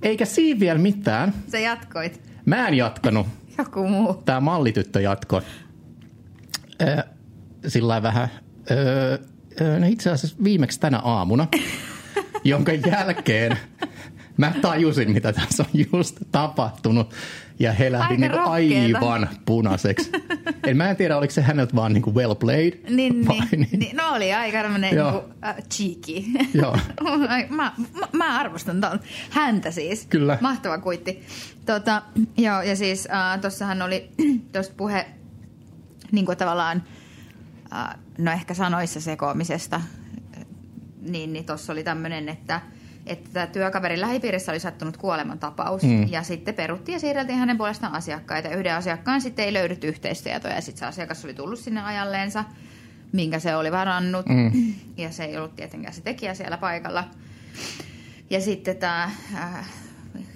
Eikä siinä vielä mitään. Sä jatkoit. Mä en jatkanut. Joku muu. Tämä mallityttö jatkoi. Sillä vähän. Äh, itse asiassa viimeksi tänä aamuna, jonka jälkeen mä tajusin, mitä tässä on just tapahtunut ja helähdin niin aivan punaiseksi. en mä en tiedä, oliko se häneltä vaan niin kuin well played. Niin, vai, niin. niin. No oli aika tämmöinen niin uh, cheeky. Joo. mä, mä, mä, arvostan ton. häntä siis. Kyllä. Mahtava kuitti. Tota, joo, ja siis uh, tossahan oli tuosta puhe niin kuin tavallaan, uh, no ehkä sanoissa sekoamisesta, niin, niin tuossa oli tämmöinen, että – että työkaverin lähipiirissä oli sattunut kuolemantapaus mm. ja sitten peruttiin ja siirreltiin hänen puolestaan asiakkaita. Yhden asiakkaan sitten ei löydytty yhteistietoja ja sitten se asiakas oli tullut sinne ajalleensa, minkä se oli varannut mm. ja se ei ollut tietenkään se tekijä siellä paikalla. Ja sitten tämä äh,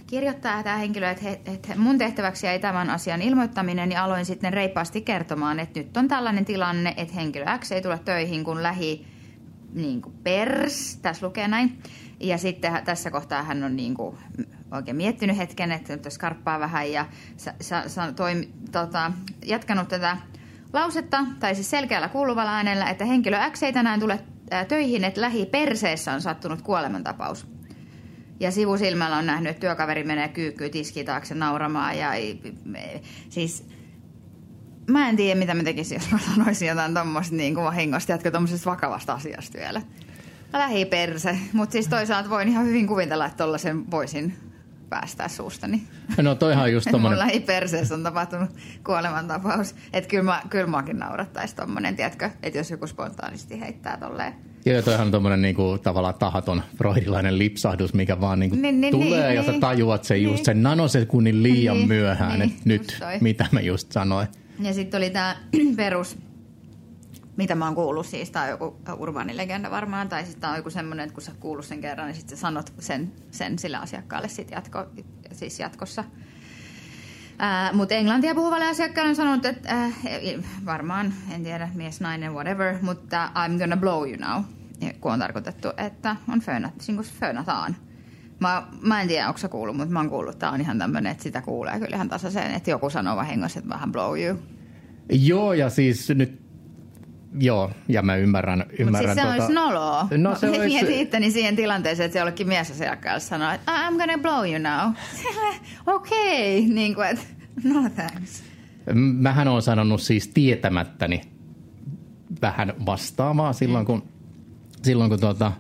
kirjoittaa tämä henkilö, että, he, että mun tehtäväksi jäi tämän asian ilmoittaminen ja aloin sitten reippaasti kertomaan, että nyt on tällainen tilanne, että henkilö X ei tule töihin, kun lähi niin kuin pers, tässä lukee näin. Ja sitten tässä kohtaa hän on niin kuin oikein miettinyt hetken, että nyt skarppaa vähän ja sa, sa, sa, toimi, tota, jatkanut tätä lausetta, tai siis selkeällä kuuluvalla äänellä, että henkilö X ei tänään tule töihin, että lähi perseessä on sattunut kuolemantapaus. Ja sivusilmällä on nähnyt, että työkaveri menee kyykkyyn tiski taakse nauramaan. Ja, siis mä en tiedä, mitä mä tekisin, jos mä sanoisin jotain tuommoista niin vahingosta, jatka tuommoisesta vakavasta asiasta vielä. Lähiperse, mutta siis toisaalta voin ihan hyvin kuvitella, että tollaisen voisin päästää suustani. No toihan just tommonen... Mulla lähiperseessä on tapahtunut kuolemantapaus. Että kyllä, mä, kyllä muakin naurattaisi tommonen, tiedätkö, että jos joku spontaanisti heittää tolleen. Joo, toihan on tommonen niinku, tavallaan tahaton freudilainen lipsahdus, mikä vaan niinku niin, niin, tulee niin, ja niin, sä tajuat sen niin. just sen nanosekunnin liian niin, myöhään, niin, että nyt mitä mä just sanoin. Ja sitten oli tämä perus, mitä mä oon kuullut siis, tämä on joku urbaanilegenda varmaan, tai sitten on joku semmoinen, että kun sä kuullut sen kerran, niin sitten sä sanot sen, sen sille asiakkaalle sit jatko, siis jatkossa. mutta englantia puhuvalle asiakkaalle on sanonut, että äh, varmaan, en tiedä, mies, nainen, whatever, mutta I'm gonna blow you now, kun on tarkoitettu, että on föönat, kuin föönataan. Mä, mä en tiedä, onko se kuullut, mutta mä oon kuullut, että on ihan tämmöinen, että sitä kuulee kyllä ihan tasaiseen, että joku sanoo vahingossa, että vähän blow you. Joo, ja siis nyt Joo, ja mä ymmärrän. ymmärrän Mutta siis se tota... olisi noloa. No, se olisi... Mietin itteni siihen tilanteeseen, että se jollekin miesasiakkaalle sanoo, että I'm gonna blow you now. Okei, okay. niin kuin, että no thanks. Mähän on sanonut siis tietämättäni vähän vastaavaa silloin, kun, silloin kun tuota,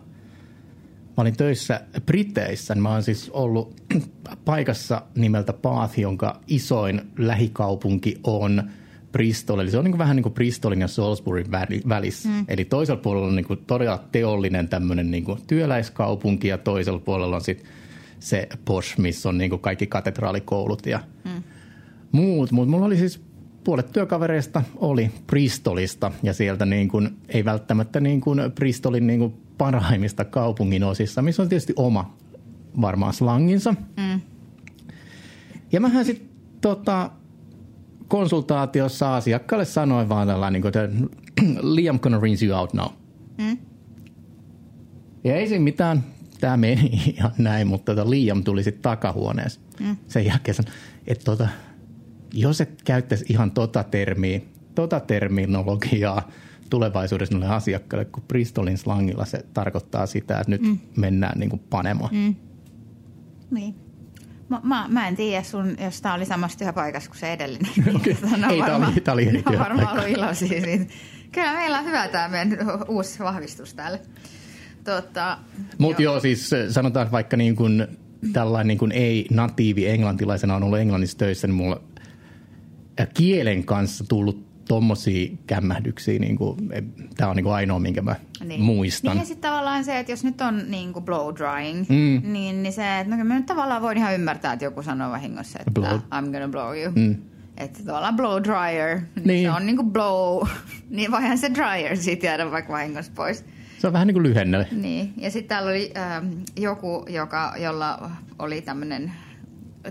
mä olin töissä Briteissä. Mä oon siis ollut paikassa nimeltä Bath, jonka isoin lähikaupunki on – Bristol, eli se on niin kuin vähän niin kuin Bristolin ja Salisburyn välissä. Mm. Eli toisella puolella on niin kuin todella teollinen tämmöinen niin kuin työläiskaupunki ja toisella puolella on sitten se Posh, missä on niin kuin kaikki katedraalikoulut ja mm. muut. Mutta mulla oli siis puolet työkavereista oli Bristolista ja sieltä niin kuin, ei välttämättä niin kuin Bristolin niin kuin parhaimmista kaupungin osissa, missä on tietysti oma varmaan slanginsa. Mm. Ja mähän sitten tota, konsultaatiossa asiakkaalle sanoin vaan tällainen, niin että Liam gonna rinse you out now. Mm. Ja ei siinä mitään, tämä meni ihan näin, mutta tota Liam tuli sitten takahuoneessa. Mm. Sen jälkeen sanoi, että tota, jos et käyttäisi ihan tota termiä, tota terminologiaa tulevaisuudessa noille asiakkaille, kun Bristolin slangilla se tarkoittaa sitä, että nyt mm. mennään niin kuin panemaan. Mm. Niin. Mä, mä, mä en tiedä sun, jos tämä oli samassa työpaikassa kuin se edellinen. Okay. Ei, tämä oli, tää oli eri varmaan ollut iloisia siitä. Kyllä meillä on hyvä tämä meidän uusi vahvistus täällä. Tota, Mutta joo. joo, siis sanotaan vaikka niin kuin tällainen niin kuin ei-natiivi englantilaisena on ollut Englannissa töissä, niin mulla kielen kanssa tullut tommosia kämmähdyksiä, niin kuin, tämä on niin kuin ainoa, minkä mä niin. muistan. Niin ja sitten tavallaan se, että jos nyt on niin kuin blow drying, mm. niin, niin se, että no, mä nyt tavallaan voin ihan ymmärtää, että joku sanoo vahingossa, että blow. I'm gonna blow you. Mm. Että tavallaan blow dryer, niin, niin. se on niin kuin blow, niin voihan se dryer siitä jäädä vaikka vahingossa pois. Se on vähän niin kuin lyhenne. Niin, ja sitten täällä oli ähm, joku, joka, jolla oli tämmöinen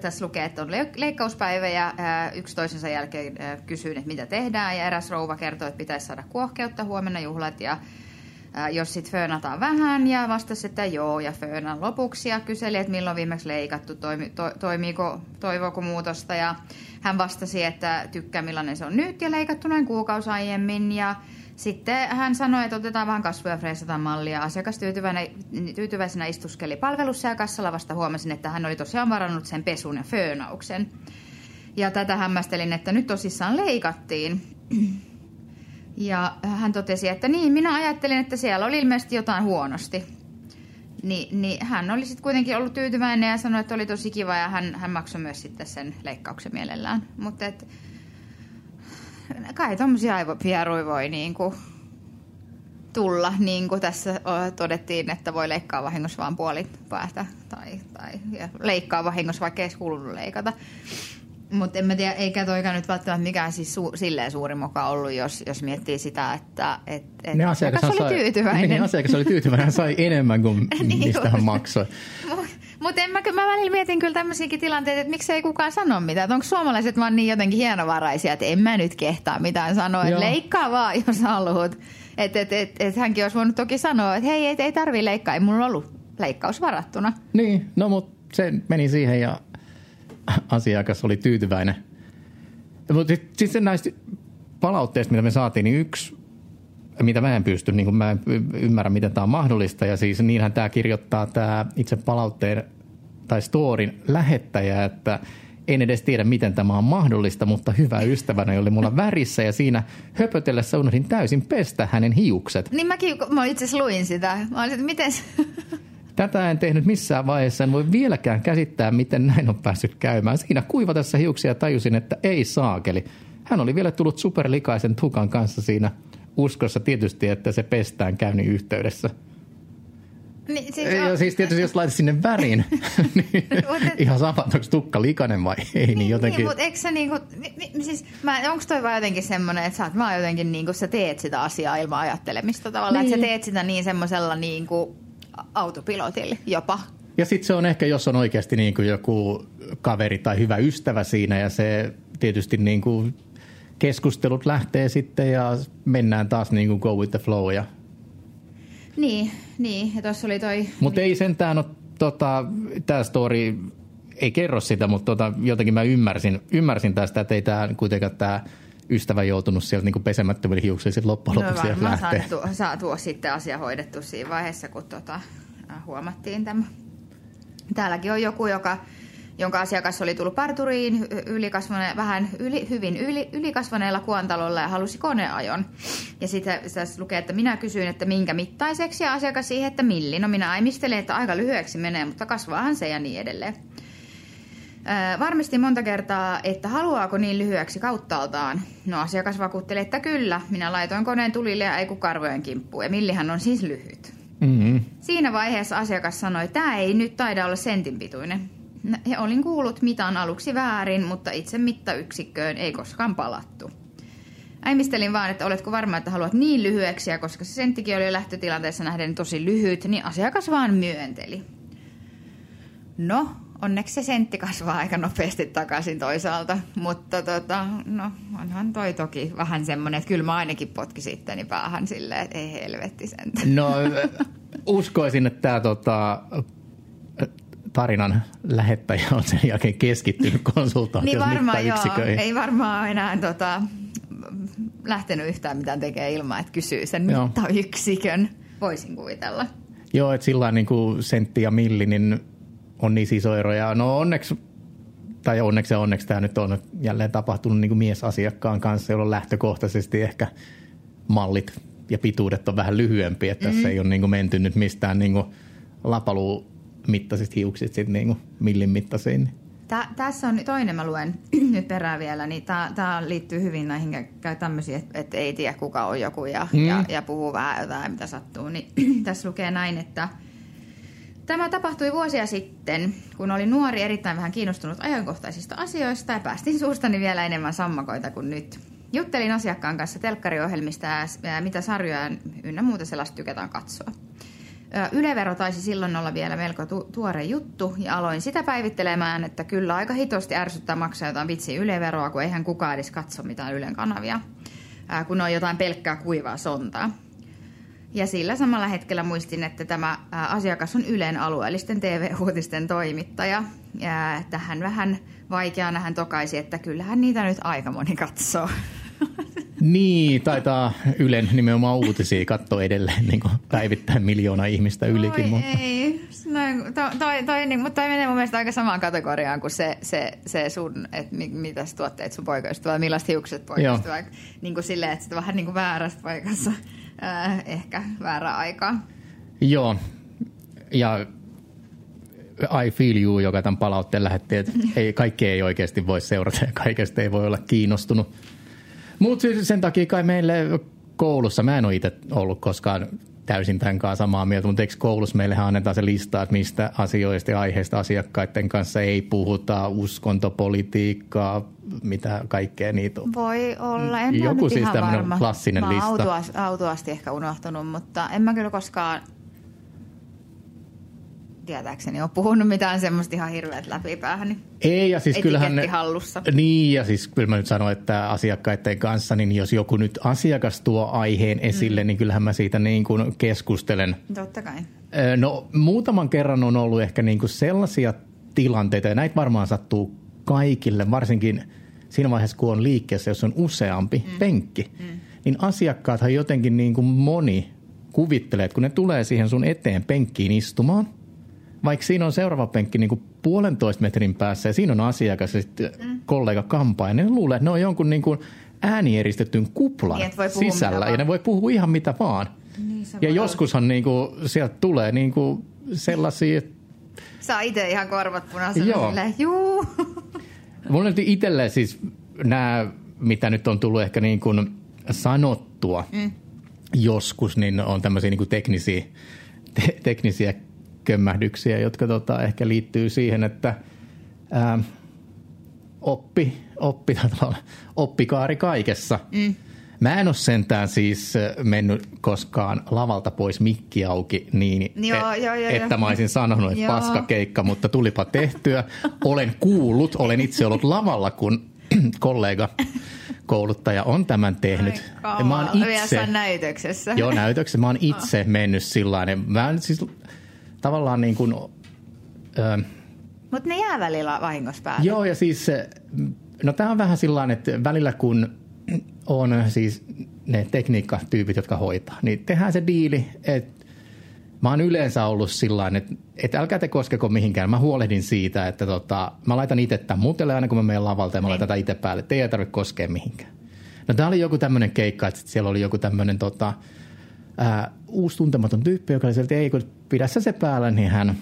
tässä lukee, että on leikkauspäivä ja yksi toisensa jälkeen kysyin, että mitä tehdään. Ja eräs rouva kertoi, että pitäisi saada kuohkeutta huomenna juhlat ja jos sitten föönataan vähän ja vastasi, että joo ja föönan lopuksi ja kyseli, että milloin viimeksi leikattu, toimi, to, toimiiko, toivooko muutosta ja hän vastasi, että tykkää millainen se on nyt ja leikattu noin kuukausi aiemmin ja sitten hän sanoi, että otetaan vähän kasvuja freesataan mallia. Asiakas tyytyväisenä istuskeli palvelussa ja kassalla vasta huomasin, että hän oli tosiaan varannut sen pesun ja föönauksen. Ja tätä hämmästelin, että nyt tosissaan leikattiin. Ja hän totesi, että niin, minä ajattelin, että siellä oli ilmeisesti jotain huonosti. Ni, niin hän oli sitten kuitenkin ollut tyytyväinen ja sanoi, että oli tosi kiva ja hän, hän maksoi myös sitten sen leikkauksen mielellään. Mutta kai tuommoisia aivopieruja voi niin kuin tulla, niin kuin tässä todettiin, että voi leikkaa vahingossa vain puolit päästä tai, tai leikkaa vahingossa, vaikka ei kuulunut leikata. Mutta en mä tiedä, eikä toika nyt välttämättä mikään siis su, silleen suuri moka ollut, jos, jos miettii sitä, että et, et ne asiakas, asiakas oli tyytyväinen. Niin, asiakas oli tyytyväinen, hän sai enemmän kuin niin mistä hän maksoi. Mutta mä, mä välillä mietin kyllä tämmöisiäkin tilanteita, että miksei kukaan sano mitään. Onko suomalaiset vaan niin jotenkin hienovaraisia, että en mä nyt kehtaa mitään sanoa. Että leikkaa vaan, jos haluat. Että et, et, et hänkin olisi voinut toki sanoa, että hei, ei, ei tarvi leikkaa. Ei mulla ollut leikkaus varattuna. Niin, no mutta se meni siihen ja asiakas oli tyytyväinen. Mutta sitten sit näistä palautteista, mitä me saatiin, niin yksi, mitä mä en pysty, niin mä en ymmärrä, miten tämä on mahdollista. Ja siis niinhän tämä kirjoittaa tämä itse palautteen tai storin lähettäjä, että en edes tiedä, miten tämä on mahdollista, mutta hyvä ystävänä oli mulla värissä ja siinä höpötellessä unohdin täysin pestä hänen hiukset. Niin mäkin, mä itse asiassa luin sitä. Mä olisin, että miten Tätä en tehnyt missään vaiheessa. En voi vieläkään käsittää, miten näin on päässyt käymään. Siinä kuivatessa hiuksia tajusin, että ei saakeli. Hän oli vielä tullut superlikaisen tukan kanssa siinä uskossa tietysti, että se pestään käynnin yhteydessä. Niin, siis, on... siis tietysti jos laitat sinne värin, niin ihan sama, onko tukka likainen vai ei, niin, niin jotenkin... Niin, mutta eikö sä niinku, siis onko toi vaan jotenkin semmoinen, että sä oot vaan jotenkin niinku, sä teet sitä asiaa ilman ajattelemista tavallaan, niin. että sä teet sitä niin semmoisella niinku autopilotille jopa. Ja sitten se on ehkä, jos on oikeasti niin kuin joku kaveri tai hyvä ystävä siinä ja se tietysti niin kuin keskustelut lähtee sitten ja mennään taas niin kuin go with the flow. Ja... Niin, niin. Ja tuossa oli toi... Mutta ei sentään ole, tota, tämä story ei kerro sitä, mutta tota, jotenkin mä ymmärsin, ymmärsin tästä, että ei tämä kuitenkaan tämä ystävä joutunut sieltä niin pesemättömille hiuksille sitten loppujen no, lopuksi lähteä. Saa, saa tuo sitten asia hoidettu siinä vaiheessa, kun tota, äh, huomattiin tämä. Täälläkin on joku, joka, jonka asiakas oli tullut parturiin ylikasvane, vähän yli, hyvin yli, ylikasvaneella kuontalolla ja halusi koneajon. Ja sitten tässä lukee, että minä kysyin, että minkä mittaiseksi ja asiakas siihen, että milli. No minä aimistelen, että aika lyhyeksi menee, mutta kasvaahan se ja niin edelleen. Varmisti monta kertaa, että haluaako niin lyhyeksi kauttaaltaan. No asiakas vakuutteli, että kyllä. Minä laitoin koneen tulille ja ei kun karvojen kimppuun. Ja millihän on siis lyhyt. Mm-hmm. Siinä vaiheessa asiakas sanoi, että tämä ei nyt taida olla sentin pituinen. Olin kuullut mitan aluksi väärin, mutta itse mittayksikköön ei koskaan palattu. Äimistelin vaan, että oletko varma, että haluat niin lyhyeksi, ja koska se senttikin oli lähtötilanteessa nähden tosi lyhyt, niin asiakas vaan myönteli. No, onneksi se sentti kasvaa aika nopeasti takaisin toisaalta, mutta tota, no, onhan toi toki vähän semmoinen, että kyllä mä ainakin potkisin itteni päähän silleen, että ei helvetti sentä. No uskoisin, että tämä tota, tarinan lähettäjä on sen jälkeen keskittynyt konsultaation niin varmaan joo, ei varmaan enää tota, lähtenyt yhtään mitään tekemään ilman, että kysyy sen joo. mittayksikön. Voisin kuvitella. Joo, että sillä niin kuin sentti ja milli, niin on niin iso ero. Ja no onneksi, tai onneksi ja onneksi tämä nyt on jälleen tapahtunut niin kuin miesasiakkaan kanssa, jolloin lähtökohtaisesti ehkä mallit ja pituudet on vähän lyhyempiä. Että mm. tässä ei ole niin kuin menty nyt mistään niin kuin lapaluu mittaisista hiuksista sitten niin millin mittaisiin. Tä, tässä on toinen, mä luen nyt perään vielä, niin tämä liittyy hyvin näihin käy tämmöisiä, että et ei tiedä kuka on joku ja, mm. ja, ja puhuu vähän jotain, mitä sattuu. Niin tässä lukee näin, että – Tämä tapahtui vuosia sitten, kun olin nuori erittäin vähän kiinnostunut ajankohtaisista asioista ja päästin suustani vielä enemmän sammakoita kuin nyt. Juttelin asiakkaan kanssa telkkariohjelmista ja mitä sarjoja ynnä muuta sellaista tykätään katsoa. Ylevero taisi silloin olla vielä melko tu- tuore juttu ja aloin sitä päivittelemään, että kyllä aika hitosti ärsyttää maksaa jotain vitsi yleveroa, kun eihän kukaan edes katso mitään Ylen kanavia, kun on jotain pelkkää kuivaa sontaa. Ja sillä samalla hetkellä muistin, että tämä asiakas on Ylen alueellisten TV-uutisten toimittaja. Ja tähän vähän vaikeana hän tokaisi, että kyllähän niitä nyt aika moni katsoo. Niin, taitaa Ylen nimenomaan uutisia katsoa edelleen niin kuin päivittäin miljoona ihmistä ylikin. Oi, mutta... ei. No, toi, toi, toi, niin, mutta toi menee mun mielestä aika samaan kategoriaan kuin se, se, se sun, että mi, mitä tuotteet sun poikaystävä, millaiset hiukset poikaystävä. Niin kuin silleen, että vähän niin kuin väärässä paikassa äh, ehkä väärä aika. Joo, ja I feel you, joka tämän palautteen lähetti, että ei, kaikki ei oikeasti voi seurata ja kaikesta ei voi olla kiinnostunut. Mutta sen takia kai meille koulussa, mä en ole itse ollut koskaan täysin tämän kanssa samaa mieltä, mutta eikö koulussa meillehän annetaan se lista, että mistä asioista ja aiheista asiakkaiden kanssa ei puhuta, uskontopolitiikkaa, mitä kaikkea niitä on. Voi olla, en Joku siis tämmöinen klassinen mä lista. Autuasti, autuasti ehkä unohtunut, mutta en mä kyllä koskaan tietääkseni ole puhunut mitään semmoista ihan hirveät läpipäähän. Niin Ei, ja siis kyllähän ne, hallussa. Niin, ja siis kyllä mä nyt sanon, että asiakkaiden kanssa, niin jos joku nyt asiakas tuo aiheen esille, mm. niin kyllähän mä siitä niin kuin keskustelen. Totta kai. No muutaman kerran on ollut ehkä niin kuin sellaisia tilanteita, ja näitä varmaan sattuu kaikille, varsinkin siinä vaiheessa, kun on liikkeessä, jos on useampi mm. penkki, mm. niin asiakkaathan jotenkin niin kuin moni kuvittelee, että kun ne tulee siihen sun eteen penkkiin istumaan, vaikka siinä on seuraava penkki niin kuin puolentoista metrin päässä ja siinä on asiakas ja sitten mm. kollega kampaa, ja ne luulee, että ne on jonkun niin kuin äänieristetyn kuplan niin, sisällä ja ne voi puhua ihan mitä vaan. Niin, ja joskushan niin kuin, sieltä tulee niin kuin sellaisia... Saa itse ihan korvat punaisena Joo. silleen, juu. Mulla nyt itselle siis nämä, mitä nyt on tullut ehkä niin kuin sanottua mm. joskus, niin on tämmöisiä niin kuin teknisiä, te, teknisiä kömmähdyksiä, jotka tota, ehkä liittyy siihen, että ää, oppi, oppi, oppikaari kaikessa. Mm. Mä en ole sentään siis mennyt koskaan lavalta pois mikki auki niin, joo, et, joo, joo, että mä olisin sanonut, että paska keikka, mutta tulipa tehtyä. Olen kuullut, olen itse ollut lavalla, kun kollega kouluttaja on tämän tehnyt. Ai, mä oon itse, näytöksessä. Joo, näytöksessä. Mä oon itse mennyt sillä Mä siis tavallaan niin kuin... mutta ne jää välillä vahingossa päälle. Joo, ja siis... No tämä on vähän sillä että välillä kun on siis ne tekniikkatyypit, jotka hoitaa, niin tehdään se diili, että mä oon yleensä ollut sillä että, että älkää te koskeko mihinkään. Mä huolehdin siitä, että tota, mä laitan itse tämän mutelle aina kun mä menen lavalta ja mä laitan tätä itse päälle. Te ei tarvitse koskea mihinkään. No tää oli joku tämmöinen keikka, että siellä oli joku tämmöinen tota, ää, uusi tuntematon tyyppi, joka oli sieltä, ei kun pidä se päällä, niin hän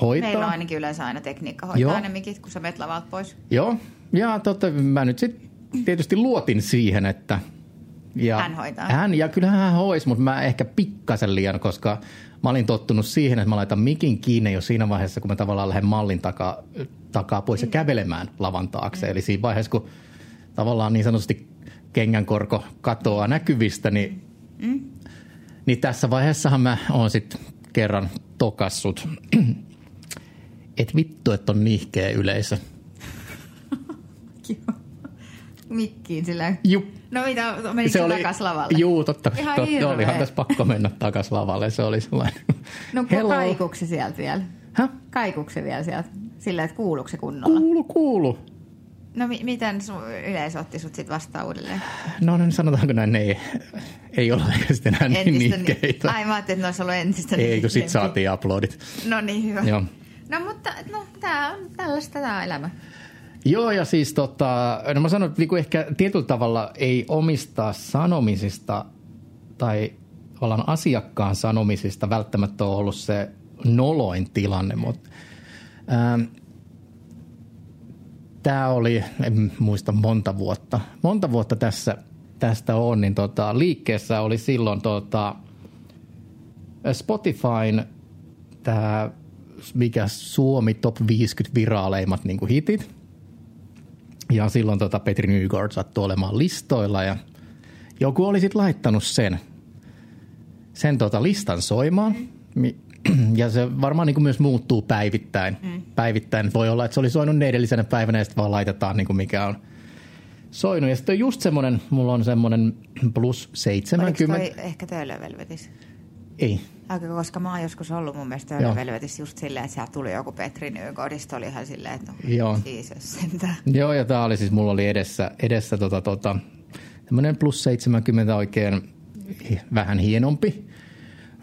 hoitaa. Meillä on ainakin yleensä aina tekniikka hoitaa Joo. ne mikit, kun sä vet lavalta pois. Joo, ja totta, mä nyt sitten tietysti luotin siihen, että ja hän hoitaa. Hän, ja kyllähän hän hoisi, mutta mä ehkä pikkasen liian, koska mä olin tottunut siihen, että mä laitan mikin kiinni jo siinä vaiheessa, kun mä tavallaan lähden mallin takaa, takaa pois ja mm. kävelemään lavan taakse. Mm. Eli siinä vaiheessa, kun tavallaan niin sanotusti kengänkorko katoaa näkyvistä, niin, mm. Niin tässä vaiheessahan mä oon sitten kerran tokassut, että vittu, että on nihkeä yleisö. mikkiin sillä. Jup. No mitä, menikö se oli, takas lavalle? Juu, totta. Ihan totta olihan tässä pakko mennä takas lavalle. Se oli sellainen. No kaikuuko se sieltä vielä? Häh? Kaikuuko se vielä sieltä? Sillä, että kuuluuko se kunnolla? Kuulu, kuulu. No mi- miten sun yleisö otti sut sit vastaan uudelleen? No niin sanotaanko näin, ei, ei ole sitten enää niin nihkeitä. Ai mä ajattelin, että ne olisi ollut entistä Ei, kun sit saatiin uploadit. No niin, hyvä. Joo. No mutta no, tää on tällaista tämä elämä. Joo, ja siis tota, no mä sanon, että niinku ehkä tietyllä tavalla ei omistaa sanomisista tai tavallaan asiakkaan sanomisista välttämättä ole ollut se noloin tilanne, mutta ähm, tämä oli, en muista monta vuotta, monta vuotta tässä, tästä on, niin tota, liikkeessä oli silloin tota, Spotifyn tämä mikä Suomi Top 50 viraaleimmat niin hitit – ja silloin tota Petri Nygård sattui olemaan listoilla ja joku oli sitten laittanut sen, sen tota listan soimaan. Mm. Ja se varmaan niin myös muuttuu päivittäin. Mm. Päivittäin voi olla, että se oli soinut edellisenä päivänä ja sitten vaan laitetaan niin kuin mikä on soinut. Ja sitten on just semmoinen, mulla on semmoinen plus 70. Oliko toi ehkä Töölövelvetis? Ei. Aika, koska mä oon joskus ollut mun mielestä Töölövelvetissä just silleen, että sieltä tuli joku Petri Nykodista, oli ihan silleen, että no, Joo. sentään. Joo, ja tää oli siis, mulla oli edessä, edessä tota, tota, tämmönen plus 70 oikein vähän hienompi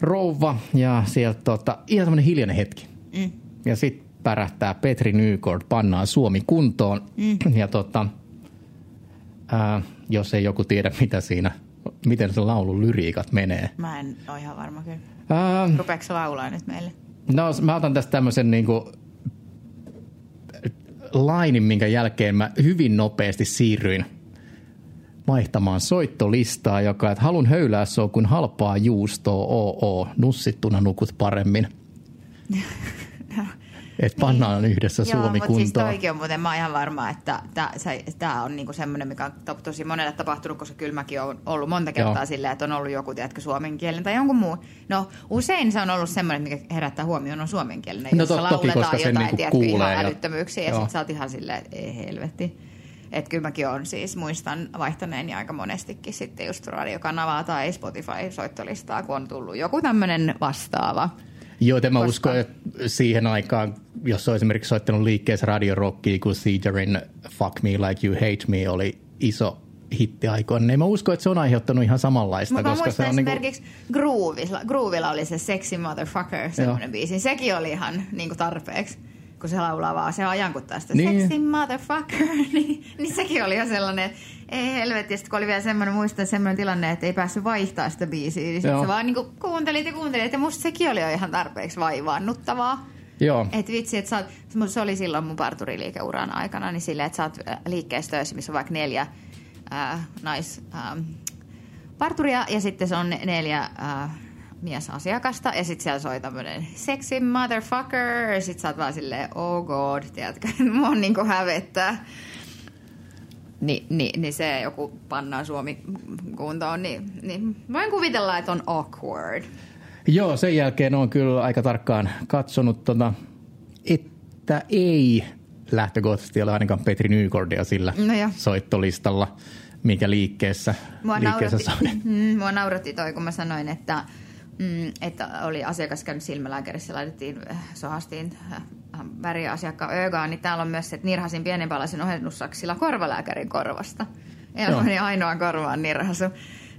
rouva, ja sieltä tota, ihan semmoinen hiljainen hetki. Mm. Ja sitten pärähtää Petri Nykord, pannaan Suomi kuntoon, mm. ja tota, ää, jos ei joku tiedä, mitä siinä miten se laulun lyriikat menee. Mä en ole ihan varma kyllä. Ähm, Rupeeko laulaa nyt meille? No mä otan tästä tämmöisen niinku lainin, minkä jälkeen mä hyvin nopeasti siirryin vaihtamaan soittolistaa, joka, että halun höylää se on kuin halpaa juustoa, oo, nussittuna nukut paremmin. Että pannaan yhdessä Joo, Suomi mutta siis kuntoon. toikin on muuten, mä oon ihan varma, että tämä on niinku semmoinen, mikä on to- tosi monelle tapahtunut, koska kyllä mäkin on ollut monta kertaa Joo. silleen, että on ollut joku, tiedätkö, suomenkielinen tai jonkun muu. No usein se on ollut semmoinen, mikä herättää huomioon, on suomenkielinen, No jossa to- toki, lauletaan sen jotain, niinku tiedätkö, ihan ja- älyttömyyksiä ja, Joo. sit sä oot ihan silleen, että ei helvetti. Että kyllä mäkin on siis, muistan vaihtaneeni aika monestikin sitten just radiokanavaa tai Spotify-soittolistaa, kun on tullut joku tämmöinen vastaava. Joo, että mä Koska- uskon, että siihen aikaan, jos on esimerkiksi soittanut liikkeessä radiorockia, kun Caesarin Fuck Me Like You Hate Me oli iso hitti aikoina, niin mä uskon, että se on aiheuttanut ihan samanlaista. Mutta mä koska se muistan on niinku- esimerkiksi Groovilla, Groovilla oli se Sexy Motherfucker, semmoinen biisi. Sekin oli ihan niin kuin tarpeeksi, kun se laulaa vaan, se ajankuttaa sitä Niin. Sexy Motherfucker, niin, niin sekin oli ihan sellainen, että ei helvetti. Sitten kun oli vielä semmoinen, muistan semmoinen tilanne, että ei päässyt vaihtaa sitä biisiä, niin sitten se vaan niin kuin kuuntelit ja kuuntelit, ja musta sekin oli jo ihan tarpeeksi vaivaannuttavaa. Joo, Et vitsi, että sä oot, se oli silloin mun parturiliikeuran aikana, niin silleen, että sä oot äh, liikkeessä töissä, missä on vaikka neljä äh, nais, äh, parturia ja sitten se on ne- neljä äh, miesasiakasta ja sitten siellä soi tämmönen sexy motherfucker ja sit sä oot vaan silleen, oh god, tiedätkö, mua on niinku hävettää. Ni, ni, niin se joku pannaan Suomi kuntoon, niin, niin voin kuvitella, että on awkward. Joo, sen jälkeen on kyllä aika tarkkaan katsonut, tota, että ei lähtökohtaisesti ole ainakaan Petri Nykordia sillä No soittolistalla, mikä liikkeessä, Mua liikkeessä nauratti, soi. mm, mua nauratti toi, kun mä sanoin, että, mm, että oli asiakas käynyt silmälääkärissä, laitettiin, äh, sohastiin äh, väriasiakkaan öögaan, niin täällä on myös se, että nirhasin pienen palasen ohennussaksilla korvalääkärin korvasta. Ja Joo. meni ainoa korvaan nirhasu.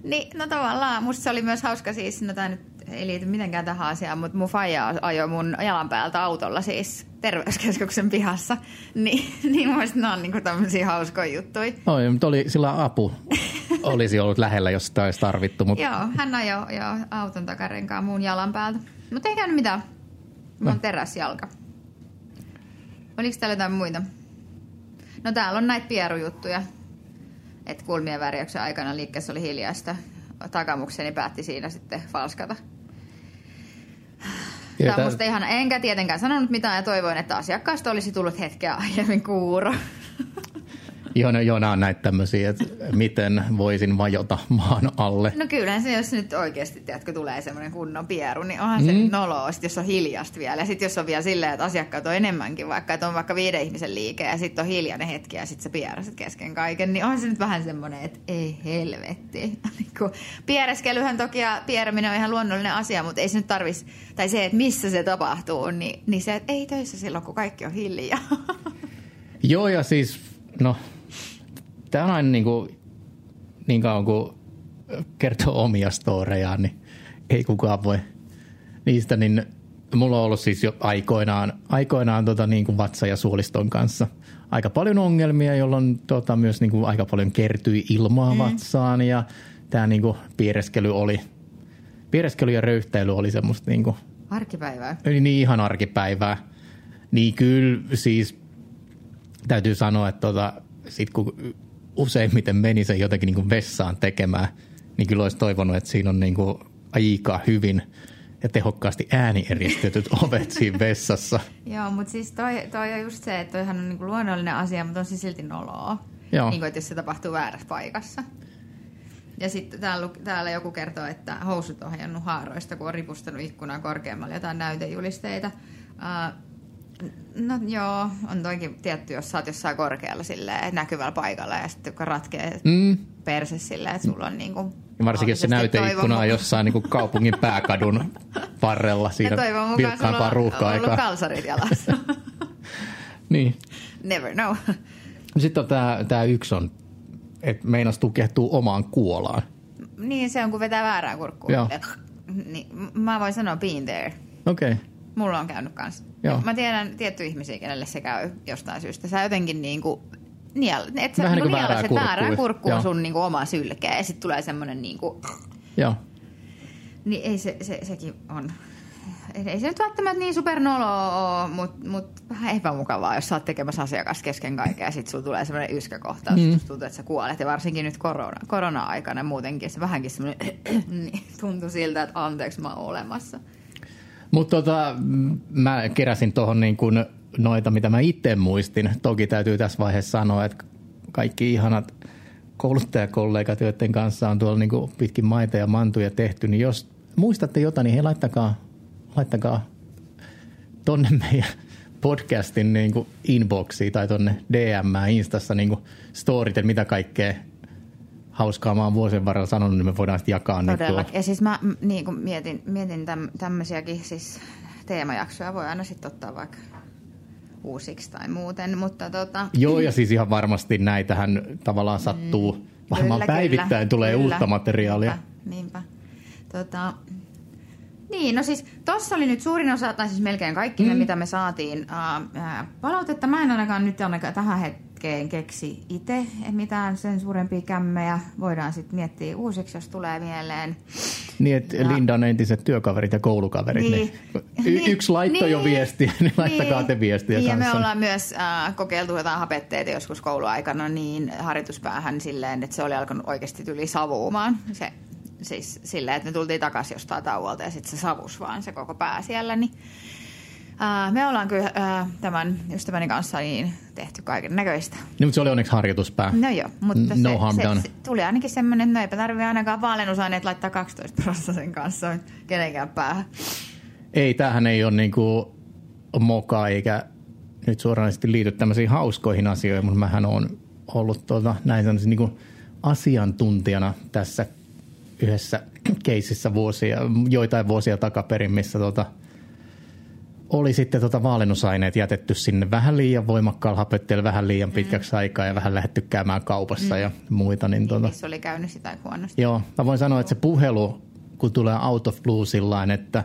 Niin, no tavallaan, musta se oli myös hauska siis, no tää nyt ei liity mitenkään tähän asiaan, mutta mun faija ajoi mun jalan päältä autolla siis terveyskeskuksen pihassa. Niin, niin mun mielestä ne on niinku tämmöisiä hauskoja juttuja. Oi, mutta oli sillä apu. olisi ollut lähellä, jos sitä olisi tarvittu. Mutta Joo, hän ajoi jo auton takarenkaan muun jalan päältä. Mutta ei käynyt mitään. Mulla on teräsjalka. Oliko täällä jotain muita? No täällä on näitä pierujuttuja. Että kulmien värjäyksen aikana liikkeessä oli hiljaista. Takamukseni päätti siinä sitten falskata. Tämä on musta ihan, enkä tietenkään sanonut mitään ja toivoin, että asiakkaasta olisi tullut hetkeä aiemmin kuuro. Joo, no, joo, nämä on näitä tämmöisiä, että miten voisin vajota maan alle. No kyllä se, jos nyt oikeasti, tiedätkö, tulee semmoinen kunnon pieru, niin onhan se Mm. nyt noloa, sit jos on hiljasta vielä. Ja sitten jos on vielä silleen, että asiakkaat on enemmänkin, vaikka että on vaikka viiden ihmisen liike ja sitten on hiljainen hetki ja sitten sä pierasit kesken kaiken, niin onhan se nyt vähän semmoinen, että ei helvetti. Niin kun Piereskelyhän toki ja pieräminen on ihan luonnollinen asia, mutta ei se nyt tarvis, tai se, että missä se tapahtuu, niin, niin se, että ei töissä silloin, kun kaikki on hiljaa. Joo, ja siis, no, tämä on aina niin, kuin, niin kauan kuin kertoo omia storejaan, niin ei kukaan voi niistä, niin mulla on ollut siis jo aikoinaan, aikoinaan tota, niin kuin vatsa- ja suoliston kanssa aika paljon ongelmia, jolloin tota, myös niin kuin aika paljon kertyi ilmaa mm. vatsaan ja tämä niin kuin, piireskely oli, piireskely ja röyhtäily oli semmoista niin kuin, Arkipäivää. Niin ihan arkipäivää. Niin kyllä siis täytyy sanoa, että tota, sit kun useimmiten meni sen jotenkin niin kuin vessaan tekemään, niin kyllä olisi toivonut, että siinä on niin kuin aika hyvin ja tehokkaasti äänieristetyt ovet siinä vessassa. Joo, mutta siis toi, toi on just se, että toihan on niinku luonnollinen asia, mutta on se silti noloa. Joo. Niin kuin, että jos se tapahtuu väärässä paikassa. Ja sitten täällä, täällä joku kertoo, että housut on hajannut haaroista, kun on ripustanut ikkunaa korkeammalle jotain näytejulisteita. Uh, no joo, on toikin tietty, jos sä oot jossain korkealla silleen, näkyvällä paikalla ja sitten kun ratkee Mm. perse silleen, että sulla on niinku... Ja varsinkin jos se näyteikkuna on jossain niin kaupungin pääkadun varrella Ja siinä toivon mukaan vilkkaampaa sulla on ollut kalsarit jalassa. Niin. Never know. Sitten on tämä, tämä yksi on, että meinas tukehtuu omaan kuolaan. Niin, se on kun vetää väärään kurkkuun. Joo. Niin, mä voin sanoa been there. Okei. Okay. Mulla on käynyt kanssa. Joo. Mä tiedän tiettyjä ihmisiä, kenelle se käy jostain syystä. Sä jotenkin niinku... Niel, et sä Vähän niinku niinku väärää kurkkua. väärää kurkkua Joo. sun niinku oma sylkeä. Ja sit tulee semmonen niinku... Joo. Niin ei se, se, sekin on... Ei se nyt välttämättä niin supernolo ole, mutta mut vähän epämukavaa, jos sä oot tekemässä asiakas kesken kaiken ja sit sulla tulee semmoinen yskäkohtaus, mm. tuntuu, että sä kuolet. Ja varsinkin nyt korona, korona-aikana muutenkin se vähänkin semmoinen, niin tuntuu siltä, että anteeksi mä oon olemassa. Mutta tota, mä keräsin tuohon niin kuin noita, mitä mä itse muistin. Toki täytyy tässä vaiheessa sanoa, että kaikki ihanat kouluttajakollegat, joiden kanssa on tuolla niin kuin pitkin maita ja mantuja tehty, niin jos muistatte jotain, niin hei laittakaa, laittakaa tonne meidän podcastin niin kuin inboxiin tai tonne DM Instassa niin kuin storit, että mitä kaikkea hauskaa mä oon vuosien varrella sanonut, niin me voidaan sitten jakaa. Todella. Ja siis mä niin kuin mietin, mietin täm, tämmöisiäkin siis teemajaksoja voi aina sitten ottaa vaikka uusiksi tai muuten, mutta tota... Joo, ja siis ihan varmasti näitähän tavallaan sattuu. Mm, Varmaan kyllä, päivittäin kyllä, tulee kyllä, uutta materiaalia. Niinpä, niinpä. Tota, niin, no siis tuossa oli nyt suurin osa, tai siis melkein kaikki mm. ne, mitä me saatiin uh, palautetta. Mä en ainakaan nyt ainakaan tähän hetkeen keksi itse mitään sen suurempia kämmejä. Voidaan sitten miettiä uusiksi, jos tulee mieleen. Niin, että ja... Lindan entiset työkaverit ja koulukaverit. Niin. Niin. Y- yksi laittoi niin. jo viestiä, niin laittakaa niin. te viestiä niin, kanssa. Ja me ollaan myös äh, kokeiltu jotain hapetteita joskus kouluaikana niin harjoituspäähän silleen, että se oli alkanut oikeasti yli savuumaan. Se siis silleen, että me tultiin takaisin jostain tauolta ja sitten se savus vaan se koko pää siellä, niin Uh, me ollaan kyllä uh, tämän ystäväni kanssa niin tehty kaiken näköistä. Niin, mutta se oli onneksi harjoituspää. No joo, mutta no se, harm se, done. se, tuli ainakin semmoinen, että no eipä tarvitse ainakaan vaalennusaineet laittaa 12 prosenttia kanssa kenenkään päähän. Ei, tämähän ei ole niinku moka eikä nyt suoranaisesti liity tämmöisiin hauskoihin asioihin, mutta mähän on ollut tuota, näin niin asiantuntijana tässä yhdessä keisissä vuosia, joitain vuosia takaperin, missä tota, oli sitten tota vaalennusaineet jätetty sinne vähän liian voimakkaalla hapetteella vähän liian mm. pitkäksi mm. aikaa ja vähän lähdetty käymään kaupassa mm. ja muita. Niin, tota, Missä oli käynyt sitä huonosti. Joo, mä voin sanoa, että se puhelu, kun tulee out of blue sillain, että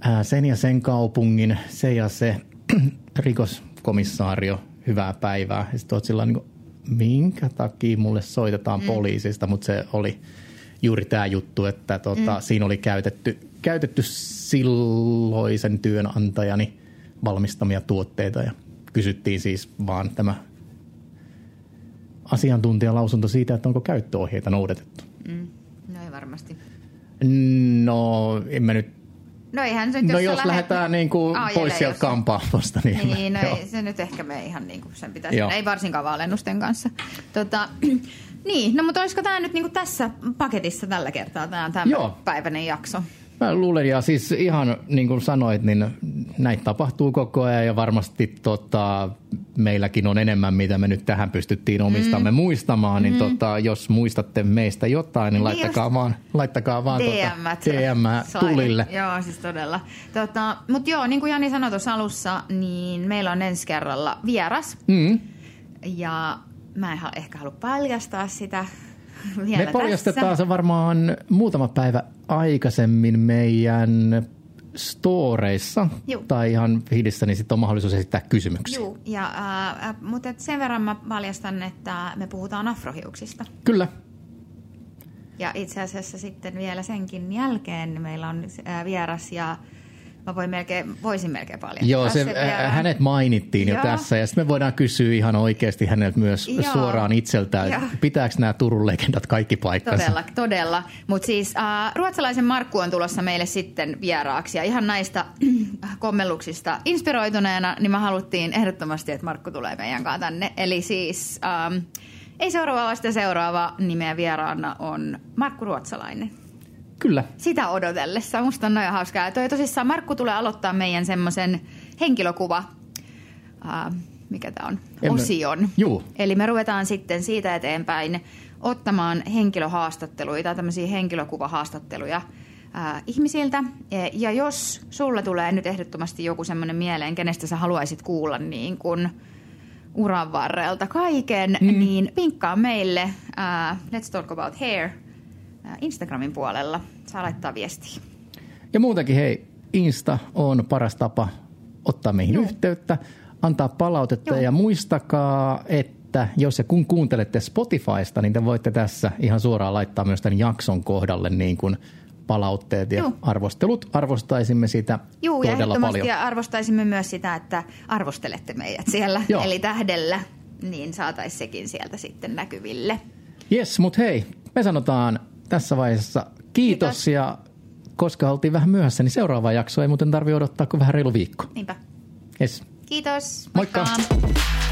ää, sen ja sen kaupungin, se ja se rikoskomissaario, hyvää päivää. Ja sitten oot sillä niin kuin, minkä takia mulle soitetaan mm. poliisista, mutta se oli juuri tämä juttu, että tota, mm. siinä oli käytetty, käytetty silloisen työnantajani valmistamia tuotteita ja kysyttiin siis vaan tämä asiantuntijalausunto siitä, että onko käyttöohjeita noudatettu. Mm. No ei varmasti. No, en mä nyt No eihän se nyt, no jos, jos lähdetään niin kuin pois sieltä kampaamosta. Niin, niin no ei, se nyt ehkä me ihan niin kuin sen pitäisi, joo. ei varsinkaan vaalennusten kanssa. Tota, niin, no mutta olisiko tämä nyt niinku tässä paketissa tällä kertaa tämä päiväinen jakso? Mä luulen, ja siis ihan niin kuin sanoit, niin näitä tapahtuu koko ajan ja varmasti tota, meilläkin on enemmän, mitä me nyt tähän pystyttiin omistamme mm. muistamaan, niin mm. tota, jos muistatte meistä jotain, niin, niin laittakaa jos... vaan, laittakaa vaan DM, tota, DM tulille. Joo, siis todella. Tota, Mutta joo, niin kuin Jani sanoi tuossa alussa, niin meillä on ensi kerralla vieras. Mm. Ja mä en ehkä halua paljastaa sitä vielä Me paljastetaan tässä. se varmaan muutama päivä aikaisemmin meidän storeissa Juh. tai ihan feedissä, niin sitten on mahdollisuus esittää kysymyksiä. Joo, ja, äh, mutta sen verran mä paljastan, että me puhutaan afrohiuksista. Kyllä. Ja itse asiassa sitten vielä senkin jälkeen meillä on äh, vieras ja Mä voin melkein, voisin melkein paljon. Joo, se, ä, hänet mainittiin jo Joo. tässä ja sitten me voidaan kysyä ihan oikeasti häneltä myös Joo. suoraan itseltään, Joo. pitääkö nämä Turun legendat kaikki paikkansa? Todella, todella. Mutta siis äh, ruotsalaisen Markku on tulossa meille sitten vieraaksi ja ihan näistä kommelluksista inspiroituneena, niin me haluttiin ehdottomasti, että Markku tulee meidän kanssa tänne. Eli siis ähm, ei seuraava vasta seuraava nimeä vieraana on Markku Ruotsalainen. Kyllä. Sitä odotellessa. Musta on noin hauskaa. Toi tosissaan Markku tulee aloittaa meidän semmoisen henkilökuva, uh, mikä tämä on, Emme. osion. Juu. Eli me ruvetaan sitten siitä eteenpäin ottamaan henkilöhaastatteluita, tämmöisiä henkilökuvahaastatteluja äh, ihmisiltä. E, ja jos sulle tulee nyt ehdottomasti joku semmoinen mieleen, kenestä sä haluaisit kuulla niin kuin uran varrelta kaiken, mm. niin pinkkaa meille uh, Let's Talk About Hair – Instagramin puolella. Saa laittaa viestiä. Ja muutenkin hei, Insta on paras tapa ottaa meihin Joo. yhteyttä, antaa palautetta Joo. ja muistakaa, että jos ja kun kuuntelette Spotifysta, niin te voitte tässä ihan suoraan laittaa myös tämän jakson kohdalle niin kuin palautteet ja Joo. arvostelut. Arvostaisimme sitä Joo, todella ja paljon. ja arvostaisimme myös sitä, että arvostelette meidät siellä, Joo. eli tähdellä, niin saataisiin sekin sieltä sitten näkyville. Yes, mutta hei, me sanotaan tässä vaiheessa kiitos, kiitos. ja koska oltiin vähän myöhässä, niin seuraava jakso ei muuten tarvi odottaa kuin vähän reilu viikko. Niinpä. Yes. Kiitos. Moikka. Moikka.